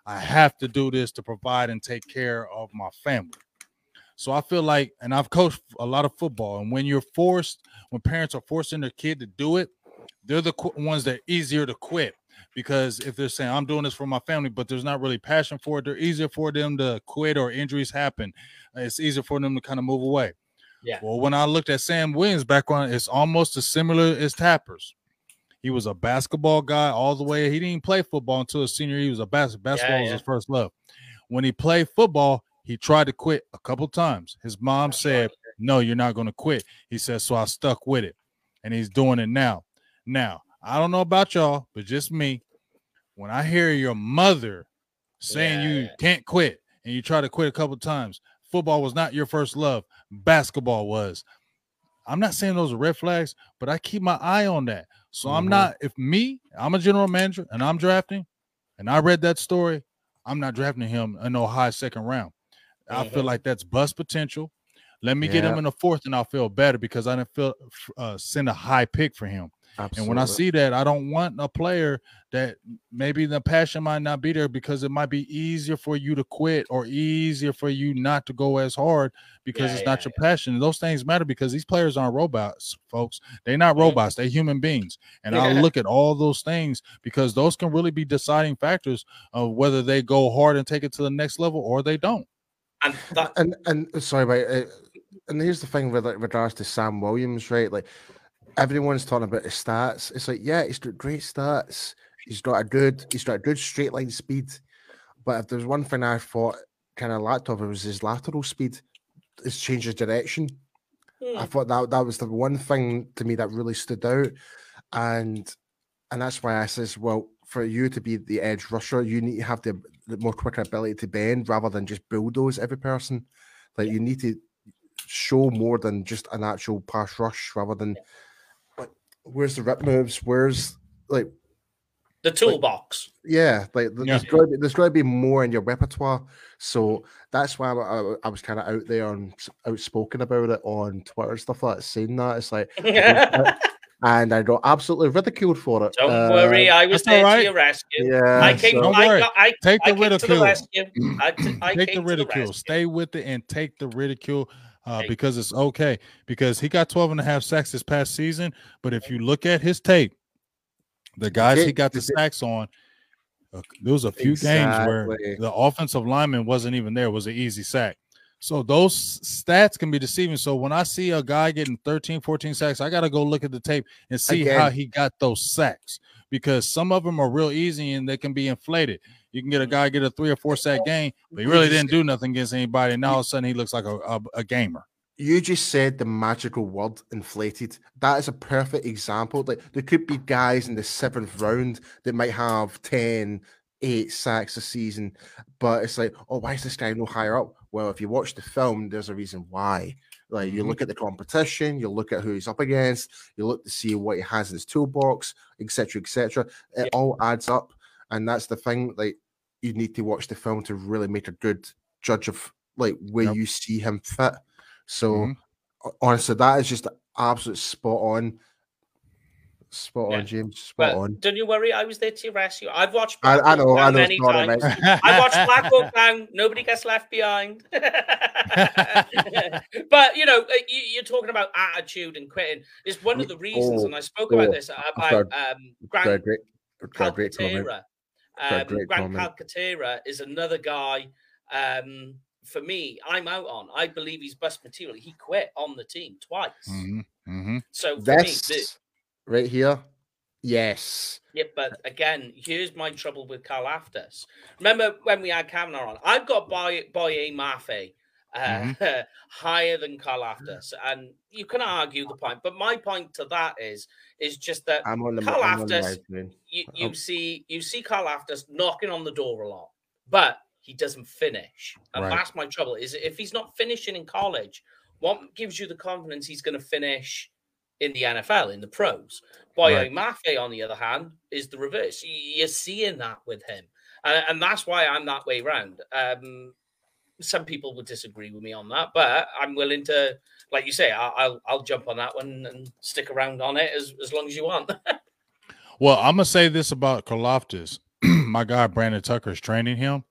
"I have to do this to provide and take care of my family." So I feel like, and I've coached a lot of football, and when you're forced, when parents are forcing their kid to do it, they're the ones that are easier to quit because if they're saying I'm doing this for my family, but there's not really passion for it, they're easier for them to quit or injuries happen. It's easier for them to kind of move away. Yeah. Well, when I looked at Sam Williams' background, it's almost as similar as Tappers. He was a basketball guy all the way. He didn't play football until his senior. year. He was a bas- basketball yeah, yeah. was his first love. When he played football, he tried to quit a couple times. His mom That's said, right. "No, you're not going to quit." He said, "So I stuck with it," and he's doing it now. Now, I don't know about y'all, but just me. When I hear your mother saying yeah. you can't quit and you try to quit a couple times, football was not your first love, basketball was. I'm not saying those are red flags, but I keep my eye on that. So mm-hmm. I'm not, if me, I'm a general manager and I'm drafting, and I read that story, I'm not drafting him in no high second round. I feel like that's bust potential. Let me yeah. get him in the fourth, and I'll feel better because I didn't feel uh, send a high pick for him. Absolutely. And when I see that, I don't want a player that maybe the passion might not be there because it might be easier for you to quit or easier for you not to go as hard because yeah, it's not your yeah. passion. those things matter because these players aren't robots, folks. They're not robots, they're human beings. And I [laughs] look at all those things because those can really be deciding factors of whether they go hard and take it to the next level or they don't. And that- and, and sorry, mate. Uh, and here's the thing with like, regards to Sam Williams, right? Like everyone's talking about his stats. It's like, yeah, he's got great stats. He's got a good, he's got a good straight line speed. But if there's one thing I thought kind of lacked of, it was his lateral speed. His change of direction. Hmm. I thought that that was the one thing to me that really stood out, and and that's why I says, well, for you to be the edge rusher, you need to have the, the more quicker ability to bend rather than just bulldoze every person. Like you need to show more than just an actual pass rush rather than where's the rep moves? Where's like the toolbox? Like, yeah, like yeah. there's got to be there's got to be more in your repertoire. So that's why I, I, I was kind of out there and outspoken about it on Twitter and stuff like that, saying that it's like. [laughs] and I got absolutely ridiculed for it. Don't uh, worry, I was there right. to your rescue. Yeah, I came, so. I, I, take the [clears throat] I ridicule. The rescue. I, take the ridicule. The Stay with it and take the ridicule uh, because it's okay. Because he got 12 and a half sacks this past season. But if you look at his tape, the guys he got the sacks on, uh, there was a few exactly. games where the offensive lineman wasn't even there. It was an easy sack. So those stats can be deceiving. So when I see a guy getting 13, 14 sacks, I got to go look at the tape and see Again. how he got those sacks because some of them are real easy and they can be inflated. You can get a guy get a three or four sack game, but he really didn't do nothing against anybody. And now all of a sudden he looks like a, a, a gamer. You just said the magical word inflated. That is a perfect example. Like there could be guys in the seventh round that might have 10, eight sacks a season. But it's like, oh, why is this guy no higher up? Well, if you watch the film, there's a reason why. Like you mm-hmm. look at the competition, you look at who he's up against, you look to see what he has in his toolbox, etc., etc. It yeah. all adds up, and that's the thing. Like you need to watch the film to really make a good judge of like where yep. you see him fit. So mm-hmm. honestly, that is just absolute spot on. Spot yeah. on, James. Spot on. Don't you worry, I was there to your rescue. I've watched. I, I, know, I know. Many times. I watched [laughs] Black Hawk Down. Nobody gets left behind. [laughs] but you know, uh, you, are talking about attitude and quitting. It's one of the reasons, oh, and I spoke oh, about this about um, Grant great, Calcaterra. Um, Grant Calcaterra is another guy. Um, for me, I'm out on. I believe he's bust material. He quit on the team twice. Mm-hmm. Mm-hmm. So for That's... me, the, right here. Yes. Yeah, but again, here's my trouble with Karlaftis. Remember when we had Kavanagh on? I've got Boye, Boye Mafe uh, mm-hmm. [laughs] higher than Karlaftis, and you can argue the point. But my point to that is, is just that I'm on the, Karlaftis, you, you oh. see, you see Karlaftis knocking on the door a lot, but he doesn't finish, and right. that's my trouble. Is if he's not finishing in college, what gives you the confidence he's going to finish? In the NFL, in the pros. Boye right. Mafe, on the other hand, is the reverse. You're seeing that with him. And, and that's why I'm that way round. Um, some people would disagree with me on that, but I'm willing to, like you say, I'll, I'll, I'll jump on that one and stick around on it as, as long as you want. [laughs] well, I'm going to say this about Karlaftis. [clears throat] My guy, Brandon Tucker, is training him.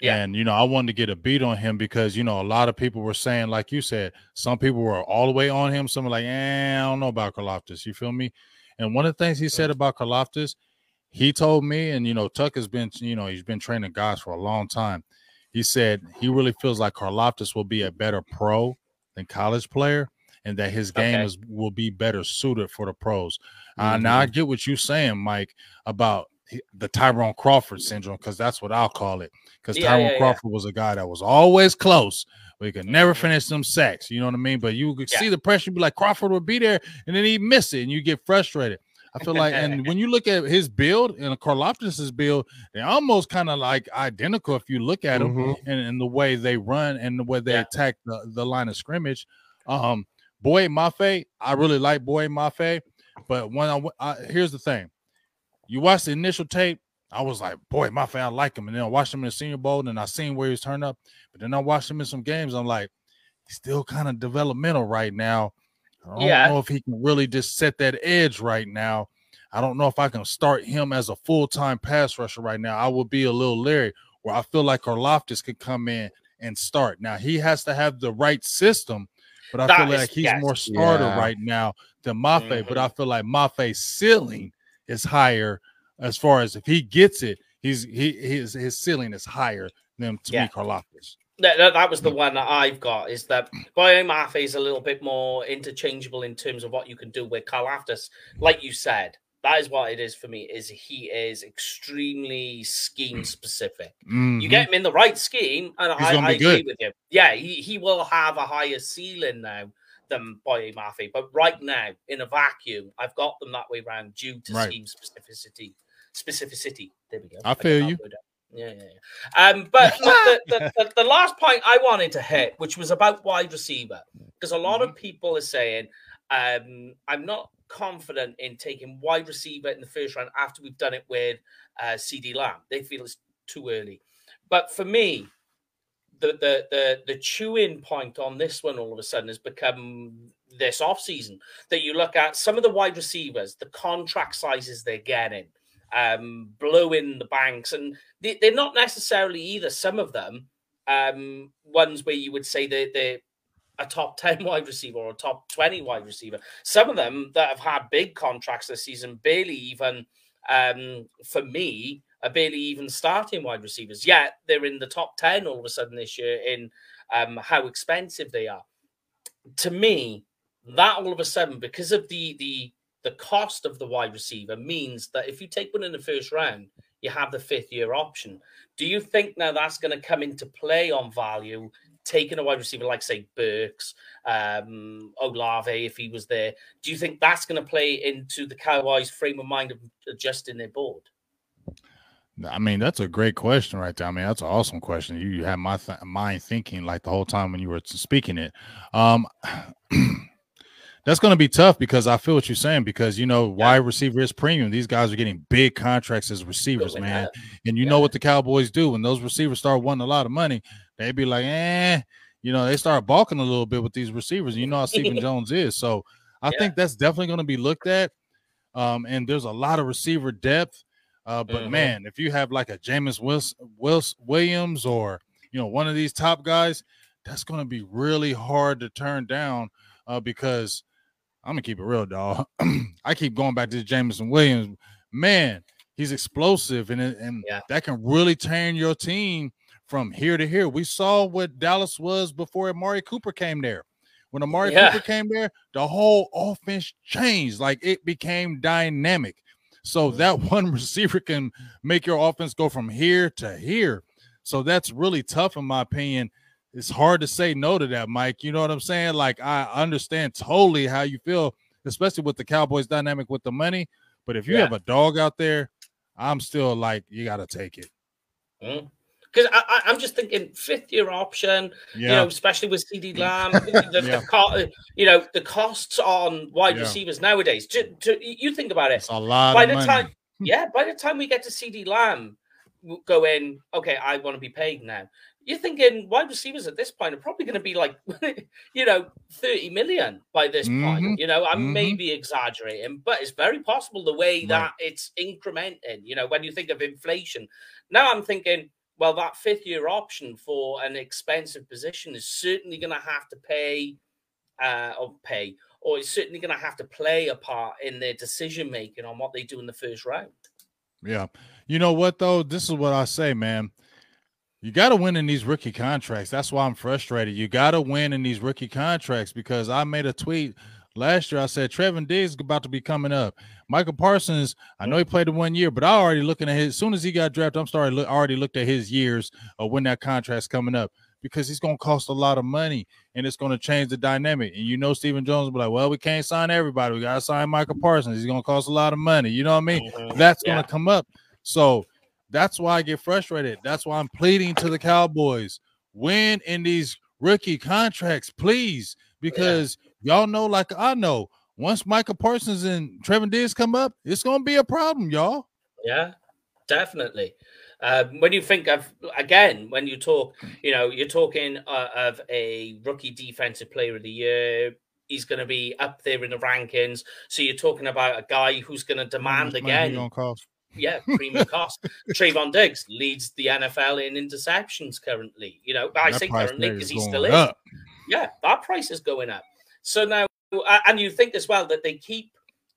Yeah. And you know, I wanted to get a beat on him because you know a lot of people were saying, like you said, some people were all the way on him. Some were like, eh, I don't know about Karlaftis. You feel me? And one of the things he said about Karlaftis, he told me, and you know, Tuck has been, you know, he's been training guys for a long time. He said he really feels like Karlaftis will be a better pro than college player, and that his game okay. is will be better suited for the pros. Mm-hmm. Uh, now I mm-hmm. get what you're saying, Mike, about the Tyrone Crawford syndrome, because that's what I'll call it. Because yeah, Tyrone yeah, Crawford yeah. was a guy that was always close, but he could never mm-hmm. finish some sacks. You know what I mean? But you could see the pressure, be like Crawford would be there, and then he'd miss it, and you get frustrated. I feel like, and [laughs] when you look at his build and Karlaftis's build, they're almost kind of like identical if you look at them mm-hmm. and, and, the way they run and the way they attack the, the line of scrimmage. Um, Boye Mafe, I really like Boye Mafe, but when I, I here's the thing you watch the initial tape, I was like, boy, my fan, I like him. And then I watched him in the Senior Bowl, and I seen where he's turned up. But then I watched him in some games. I'm like, he's still kind of developmental right now. I don't yeah. know if he can really just set that edge right now. I don't know if I can start him as a full time pass rusher right now. I would be a little leery. Where I feel like Karlaftis could come in and start. Now he has to have the right system, but I that feel is, like he's yes. more starter yeah. right now than Mafe. Mm-hmm. But I feel like Mafe's ceiling is higher as far as if he gets it, he's he his his ceiling is higher than to yeah. Karlaftis. That, that, was the one that I've got is that Mafe is a little bit more interchangeable in terms of what you can do with Karlaftis. Like you said, that is what it is for me. Is he is extremely scheme specific. Mm-hmm. You get him in the right scheme, and He's I, I agree with you. Yeah, he, he will have a higher ceiling now them Boye Mafe. But right now, in a vacuum, I've got them that way around due to right. scheme specificity. Specificity. There we go. I feel you. Yeah, yeah, yeah. Um, but [laughs] the, the, the, the, last point I wanted to hit, which was about wide receiver, because a lot mm-hmm. of people are saying, um, I'm not confident in taking wide receiver in the first round after we've done it with uh, CeeDee Lamb. They feel it's too early. But for me, the the the the chewing point on this one all of a sudden has become this off season that you look at some of the wide receivers, the contract sizes they're getting, um, blowing the banks, and they, are not necessarily either. Some of them, um, ones where you would say they they're a top [laughs] 10 wide receiver or a top 20 wide receiver. Some of them that have had big contracts this season barely even, um, for me, are barely even starting wide receivers. Yet they're in the top 10 all of a sudden this year in um, how expensive they are. To me, that all of a sudden, because of the the the cost of the wide receiver, means that if you take one in the first round, you have the fifth year option. Do you think now that's going to come into play on value? Taking a wide receiver like say Burks, um, Olave, if he was there, do you think that's going to play into the Cowboys' frame of mind of adjusting their board? I mean, that's a great question right there. I mean, that's an awesome question. You, you had my th- mind thinking like the whole time when you were speaking it. Um, [clears throat] that's going to be tough because I feel what you're saying because you know yeah. wide receiver is premium. These guys are getting big contracts as receivers, man. And you yeah. know what the Cowboys do when those receivers start wanting a lot of money, they be like, eh, you know, they start balking a little bit with these receivers. You know how Stephen [laughs] Jones is, so I yeah. think that's definitely going to be looked at. Um, and there's a lot of receiver depth. Uh, but mm-hmm. man, if you have like a Jameis Wills, Wills, Williams or you know one of these top guys, that's going to be really hard to turn down uh, because I'm gonna keep it real, dog. [clears throat] I keep going back to Jameson Williams. Man, he's explosive and and yeah. that can really turn your team from here to here. We saw what Dallas was before Amari Cooper came there. When Amari yeah. Cooper came there, the whole offense changed. Like it became dynamic. So that [laughs] one receiver can make your offense go from here to here. So that's really tough, in my opinion. It's hard to say no to that, Mike. You know what I'm saying? Like I understand totally how you feel, especially with the Cowboys dynamic with the money. But if you yeah. have a dog out there, I'm still like, you got to take it. Mm because I, am just thinking fifth year option, yeah. you know, especially with CeeDee Lamb, the, [laughs] yeah. the, you know, the costs on wide yeah. receivers nowadays. To, to, you think about it, a lot. By the money. time, [laughs] yeah, by the time we get to CeeDee Lamb, go in. Okay, I want to be paid now. You're thinking wide receivers at this point are probably going to be like, [laughs] you know, 30 million by this mm-hmm. point. You know, I mm-hmm. may be exaggerating, but it's very possible the way right. that it's incrementing. You know, when you think of inflation, now I'm thinking well, that fifth year option for an expensive position is certainly going to have to pay uh, or pay, or it's certainly going to have to play a part in their decision making on what they do in the first round. Yeah. You know what, though? This is what I say, man. You got to win in these rookie contracts. That's why I'm frustrated. You got to win in these rookie contracts because I made a tweet Last year, I said Trevon Diggs is about to be coming up. Micah Parsons, I know he played the one year, but I already looking at his. As soon as he got drafted, I'm starting look, already looked at his years of when that contract's coming up because he's going to cost a lot of money and it's going to change the dynamic. And you know, Stephen Jones will be like, well, we can't sign everybody. We got to sign Micah Parsons. He's going to cost a lot of money. You know what I mean? Mm-hmm. That's yeah. going to come up. So that's why I get frustrated. That's why I'm pleading to the Cowboys win in these rookie contracts, please, because yeah y'all know, like I know, once Micah Parsons and Trevon Diggs come up, it's gonna be a problem, y'all. Yeah, definitely. Um, when you think of again, when you talk, you know, you're talking uh, of a rookie defensive player of the year. He's going to be up there in the rankings. So you're talking about a guy who's going to demand again. Yeah, [laughs] premium cost. Trevon Diggs leads the NFL in interceptions currently. You know, I say currently because he still is. Yeah, that price is going up. So now, and you think as well that they keep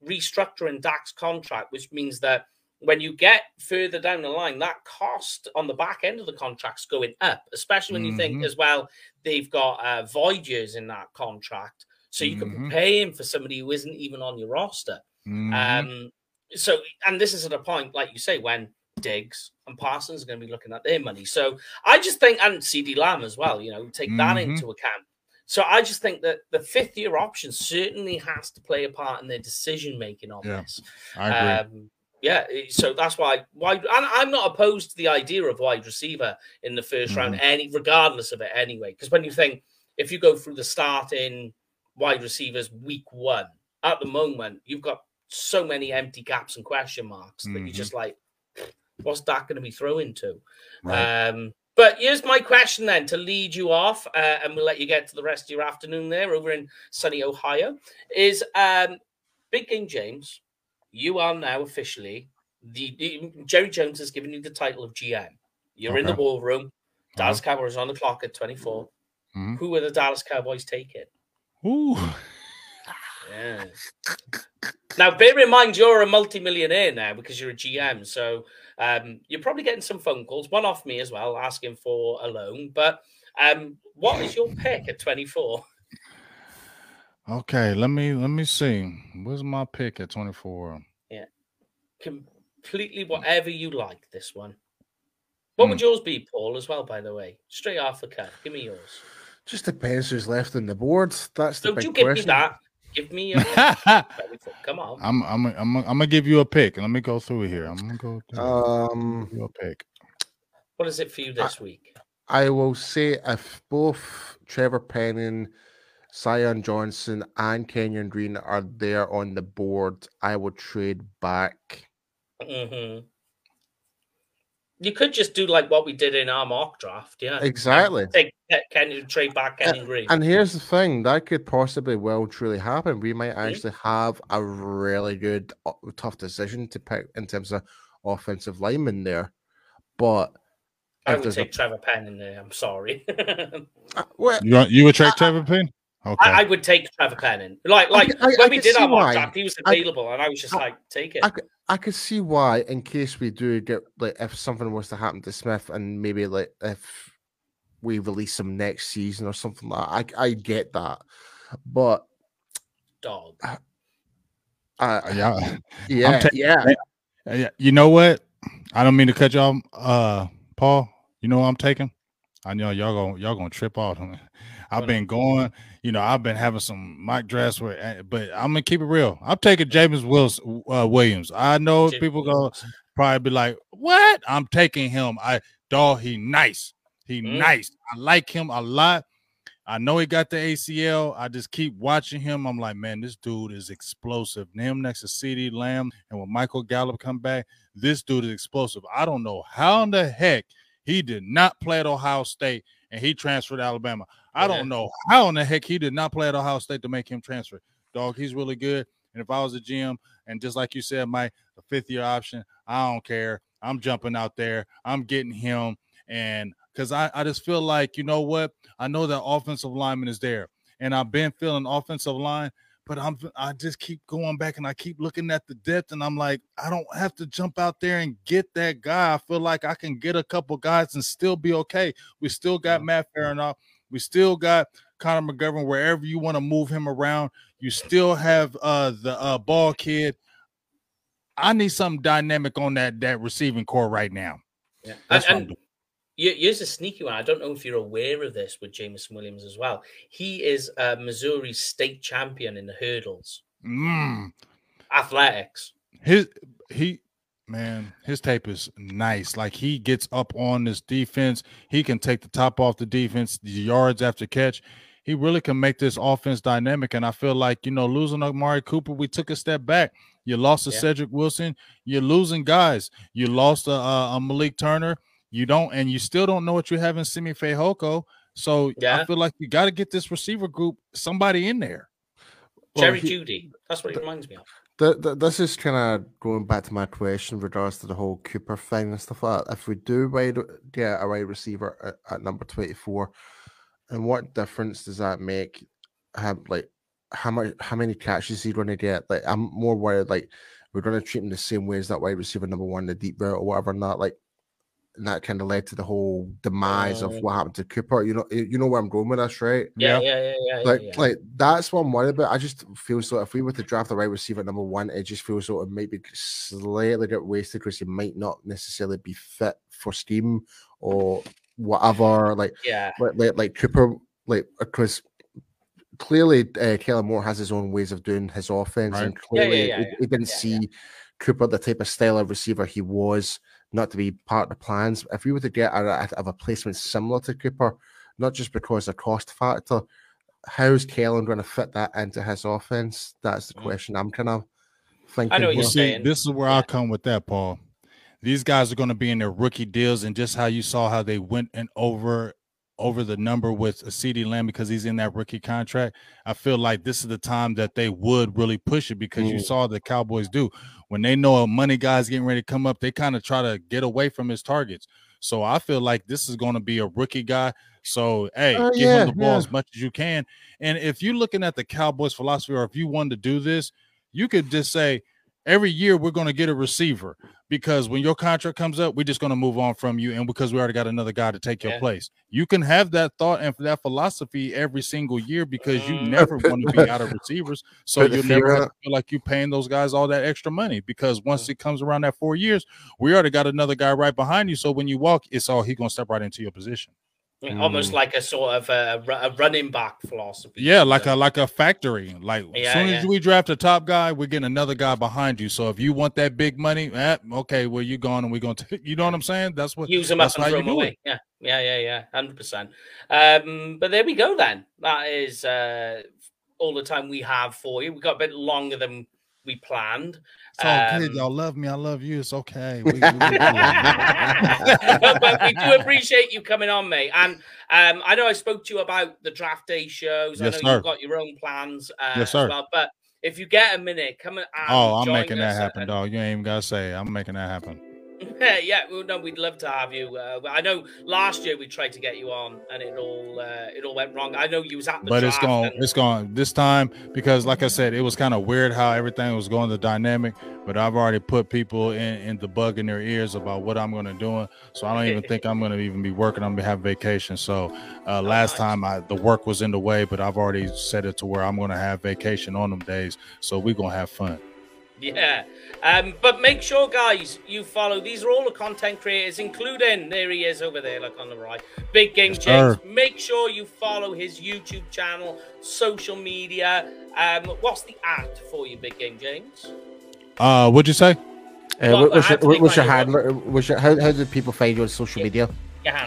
restructuring Dak's contract, which means that when you get further down the line, that cost on the back end of the contract's going up, especially when you mm-hmm. think as well they've got uh, void years in that contract. So you mm-hmm. can pay him for somebody who isn't even on your roster. Mm-hmm. Um, so, and this is at a point, like you say, when Diggs and Parsons are going to be looking at their money. So I just think, and CeeDee Lamb as well, you know, take that mm-hmm. into account. So I just think that the fifth year option certainly has to play a part in their decision making on yeah, this. I agree. Um, yeah, so that's why why and I'm not opposed to the idea of wide receiver in the 1st mm-hmm. round, any regardless of it anyway. Because when you think if you go through the starting wide receivers week one, at the moment you've got so many empty gaps and question marks mm-hmm. that you're just like, what's that going to be thrown to? Right. Um, but here's my question then to lead you off, uh, and we'll let you get to the rest of your afternoon there over in sunny Ohio. Is um, Big Game James, you are now officially the, the Jerry Jones has given you the title of GM. You're okay. in the war room. Dallas uh-huh. Cowboys on the clock at 24. Mm-hmm. Who are the Dallas Cowboys taking? Ooh. Yeah. Now, bear in mind, you're a multimillionaire now because you're a GM. So um, you're probably getting some phone calls, one off me as well, asking for a loan. But um, what is your pick at 24? Okay, let me let me see. Where's my pick at 24? Yeah. Completely whatever you like this one. What would hmm. yours be, Paul, as well, by the way? Straight off the cut. Give me yours. Just depends who's left on the board. That's the Don't big you give question. me that. Give me a [laughs] come on. I'm I'm I'm I'm gonna give you a pick. Let me go through here. I'm gonna go through um a pick. What is it for you this I, week? I will say if both Trevor Penning, Zion Johnson, and Kenyon Green are there on the board, I will trade back. Mm-hmm. You could just do like what we did in our mock draft, yeah. Exactly. Take Kenyon trade back Kenyon Green. And here's the thing that could possibly well truly happen. We might mm-hmm. actually have a really good, uh, tough decision to pick in terms of offensive lineman there. But I would take a... Trevor Penn in there. I'm sorry. [laughs] uh, well, you, you would take Trevor Penn? Okay. I, I, would take Trevor Penning. Like, like I, I, when we did our mock draft, he was available, and I was just like, take it. I, could see why, in case we do get like, if something was to happen to Smith, and maybe like if we release him next season or something like that, I, I get that, but dog. Uh, yeah, yeah, ta- yeah. Yeah, you know what? I don't mean to cut y'all, uh, Paul. You know what I'm taking? I know y'all gonna y'all gonna trip off. I've been going, you know, I've been having some mock drafts where, eh, but I'm gonna keep it real. I'm taking James Wilson, uh, Williams. I know James people go probably be like, "What?" I'm taking him. I dog, he nice. He mm. nice. I like him a lot. I know he got the ACL. I just keep watching him. I'm like, man, this dude is explosive. Him next to CeeDee Lamb, and when Michael Gallup come back, this dude is explosive. I don't know how in the heck he did not play at Ohio State and he transferred to Alabama. I don't know how in the heck he did not play at Ohio State to make him transfer. Dog, he's really good. And if I was a GM, and just like you said, my fifth year option, I don't care. I'm jumping out there. I'm getting him. And because I, I just feel like, you know what? I know that offensive lineman is there. And I've been feeling offensive line but I'm I just keep going back and I keep looking at the depth and I'm like, I don't have to jump out there and get that guy. I feel like I can get a couple guys and still be okay. We still got. Matt Farniok. We still got Connor McGovern wherever you want to move him around. You still have uh the uh ball kid. I need something dynamic on that that receiving corps right now. Yeah. That's and, and Here's a sneaky one. I don't know if you're aware of this with Jameson Williams as well. He is a Missouri state champion in the hurdles. Mm. Athletics. His he man, his tape is nice. Like he gets up on this defense. He can take the top off the defense, the yards after catch. He really can make this offense dynamic. And I feel like, you know, losing Amari Cooper, we took a step back. You lost to yeah. Cedric Wilson. You're losing guys. You lost a, a Malik Turner. You don't, and you still don't know what you have in Simi Fehoko. So yeah. I feel like you got to get this receiver group somebody in there. Jerry well, Jeudy. That's what it reminds me of. The, the, this is kind of going back to my question with regards to the whole Cooper thing and stuff like that. If we do wide, get a wide receiver at, at, number 24, and what difference does that make? Have like how much how many catches is he going to get? Like I'm more worried like we're going to treat him the same way as that wide receiver number one, the deep route or whatever. Not like and that kind of led to the whole demise of what happened to Cooper. You know, you know where I'm going with this, right? Yeah, yeah, yeah, yeah. Like, yeah, like that's what I'm worried about. I just feel so if we were to draft the right receiver at number one, it just feels so it might be slightly get wasted because he might not necessarily be fit for scheme or whatever. Like, yeah, like like, like Cooper, like because clearly uh, Kellen Moore has his own ways of doing his offense, right. and clearly yeah, yeah, yeah, he, he, didn't see Cooper the type of style of receiver he was not to be part of the plans. If we were to get a, a, a placement similar to Cooper, not just because of cost factor, how's Kellen going to fit that into his offense? That's the mm. question I'm kind of thinking. I know what you're See, This is where yeah. I come with that, Paul. These guys are going to be in their rookie deals, and just how you saw how they went and over over the number with a CeeDee Lamb because he's in that rookie contract. I feel like this is the time that they would really push it because mm. you saw the Cowboys do when they know a money guy's getting ready to come up, they kind of try to get away from his targets. So I feel like this is going to be a rookie guy. So hey, uh, give yeah, him the ball yeah. as much as you can. And if you're looking at the Cowboys philosophy, or if you wanted to do this, you could just say, every year we're going to get a receiver because when your contract comes up, we're just going to move on from you. And because we already got another guy to take your yeah. place, you can have that thought and that philosophy every single year because you mm. never want to be out of [laughs] receivers. So you never feel like you're paying those guys all that extra money because once it comes around that four years, we already got another guy right behind you. So when you walk, it's all he's going to step right into your position. Almost mm. like a sort of a, a, running back philosophy. Yeah, like a like a factory. Like yeah, as soon yeah. as we draft a top guy, we're getting another guy behind you. So if you want that big money, eh, okay, well you're gone and we're going to. You know what I'm saying? That's what use them up and throw them away. It. Yeah, yeah, yeah, yeah, hundred percent. Um, but there we go. Then that is uh, all the time we have for you. We got a bit longer than we planned. It's all um, good. Y'all love me. I love you. It's okay. We, we, [laughs] but, but, we do appreciate you coming on, mate. And um, I know I spoke to you about the draft day shows. Yes, I know sir. you've got your own plans uh, yes, sir. Well, but if you get a minute, come and oh, I'm making that happen, and, dog. You ain't even gotta say. I'm making that happen. Yeah, well, no, we'd love to have you. Uh, I know last year we tried to get you on, and it all uh, it all went wrong. I know you was at the but it's gone. And... It's gone this time because, like I said, it was kind of weird how everything was going. The dynamic, but I've already put people in, in the bug in their ears about what I'm going to do. So I don't even think I'm going to even be working. I'm going to have vacation. So uh, oh, last nice. time I the work was in the way, but I've already set it to where I'm going to have vacation on them days. So we're going to have fun. [laughs] Yeah. Um, but make sure, guys, you follow. These are all the content creators, including there he is over there, like on the right, Big Game yes, James. Make sure you follow his YouTube channel, social media. Um, what's the ad for you, Big Game James? Uh, what'd you say? Uh, what's, your, what's your handler? What's your, how, how do people find you on social yeah. media?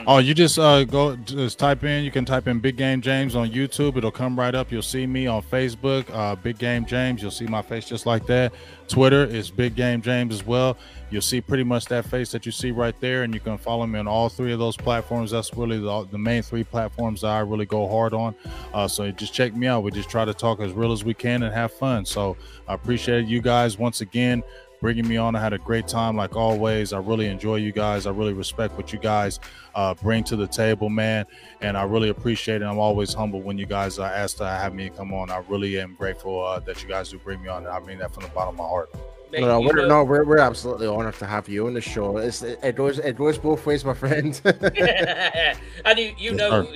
Oh, you just uh, go just type in. You can type in Big Game James on YouTube. It'll come right up. You'll see me on Facebook, uh, Big Game James. You'll see my face just like that. Twitter is Big Game James as well. You'll see pretty much that face that you see right there, and you can follow me on all three of those platforms. That's really the, the main three platforms that I really go hard on. Uh, so just check me out. We just try to talk as real as we can and have fun. So I appreciate you guys once again bringing me on. I had a great time, like always. I really enjoy you guys. I really respect what you guys uh, bring to the table, man. And I really appreciate it. I'm always humble when you guys uh, ask to have me come on. I really am grateful uh, that you guys do bring me on. I mean that from the bottom of my heart. No, no, we're, no, we're, we're absolutely honored to have you on the show. It's, it goes it goes both ways, my friend. [laughs] [laughs] and you, you know,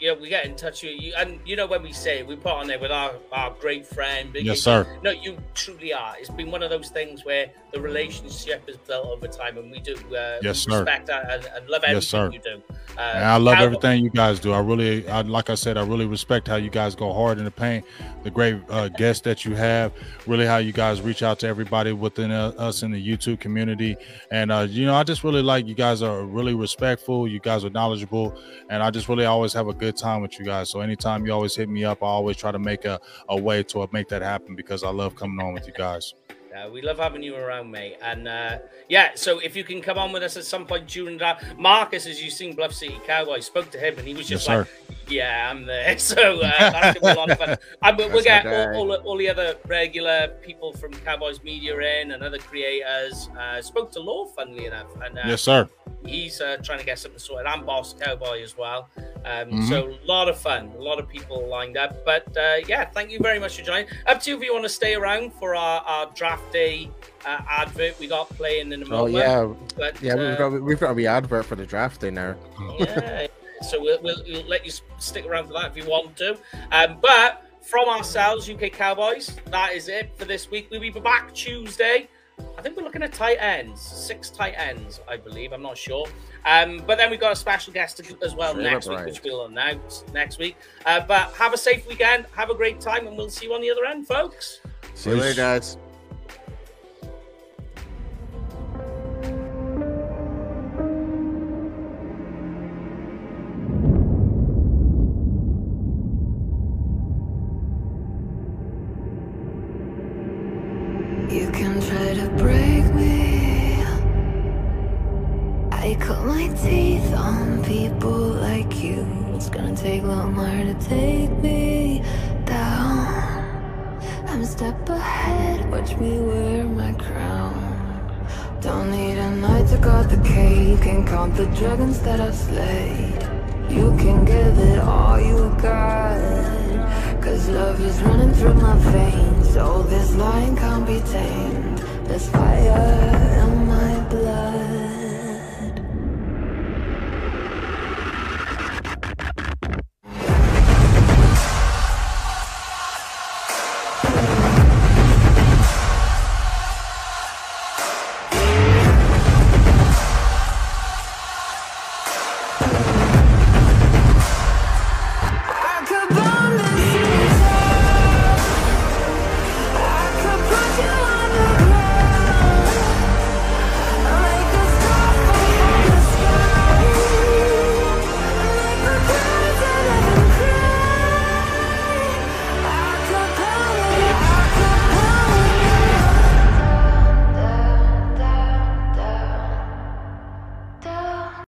yeah, we get in touch with you, and you know when we say it, we put on there with our, our great friend. Big yes, sir. No, you truly are. It's been one of those things where the relationship is built over time, and we do uh, yes, sir. respect and, and love everything yes, sir. you do. Uh, I love everything you guys do. I really, I, like I said, I really respect how you guys go hard in the paint. The great uh, guests that you have, really how you guys reach out to everybody within uh, us in the YouTube community, and uh, you know, I just really like you guys are really respectful. You guys are knowledgeable, and I just really always have a good good time with you guys. So anytime you always hit me up, I always try to make a, a way to make that happen because I love coming on with you guys. Uh, we love having you around, mate. And uh, yeah, so if you can come on with us at some point during that, Marcus, as you sing Bluff City Cowboy, spoke to him and he was just yes, like, sir. "Yeah, I'm there." [laughs] So uh, that's gonna be a lot of fun. [laughs] And we'll, we'll get all, all, all, the other regular people from Cowboys Media in and other creators. Uh, spoke to Law, funnily enough, and uh, yes, sir he's uh, trying to get something sorted. I'm Boss Cowboy as well. Um, mm-hmm. So a lot of fun, a lot of people lined up. But uh, yeah, thank you very much for joining. Up to you if you want to stay around for our, our draft day uh, advert we got playing in the moment. Oh yeah, but, yeah, we've got we've got a wee advert for the draft day now. yeah, so we'll, we'll, we'll, let you stick around for that if you want to. Um, but from ourselves, UK Cowboys, that is it for this week. We'll be back Tuesday. I think we're looking at tight ends, six tight ends, I believe. I'm not sure. Um, but then we've got a special guest as well sure, next week, which we'll announce next week. Uh, but have a safe weekend, have a great time, and we'll see you on the other end, folks. See you later, guys. The cave Can count the dragons that I've slayed. You can give it all you got Cause love is running through my veins. Oh, this lion can't be tamed. There's fire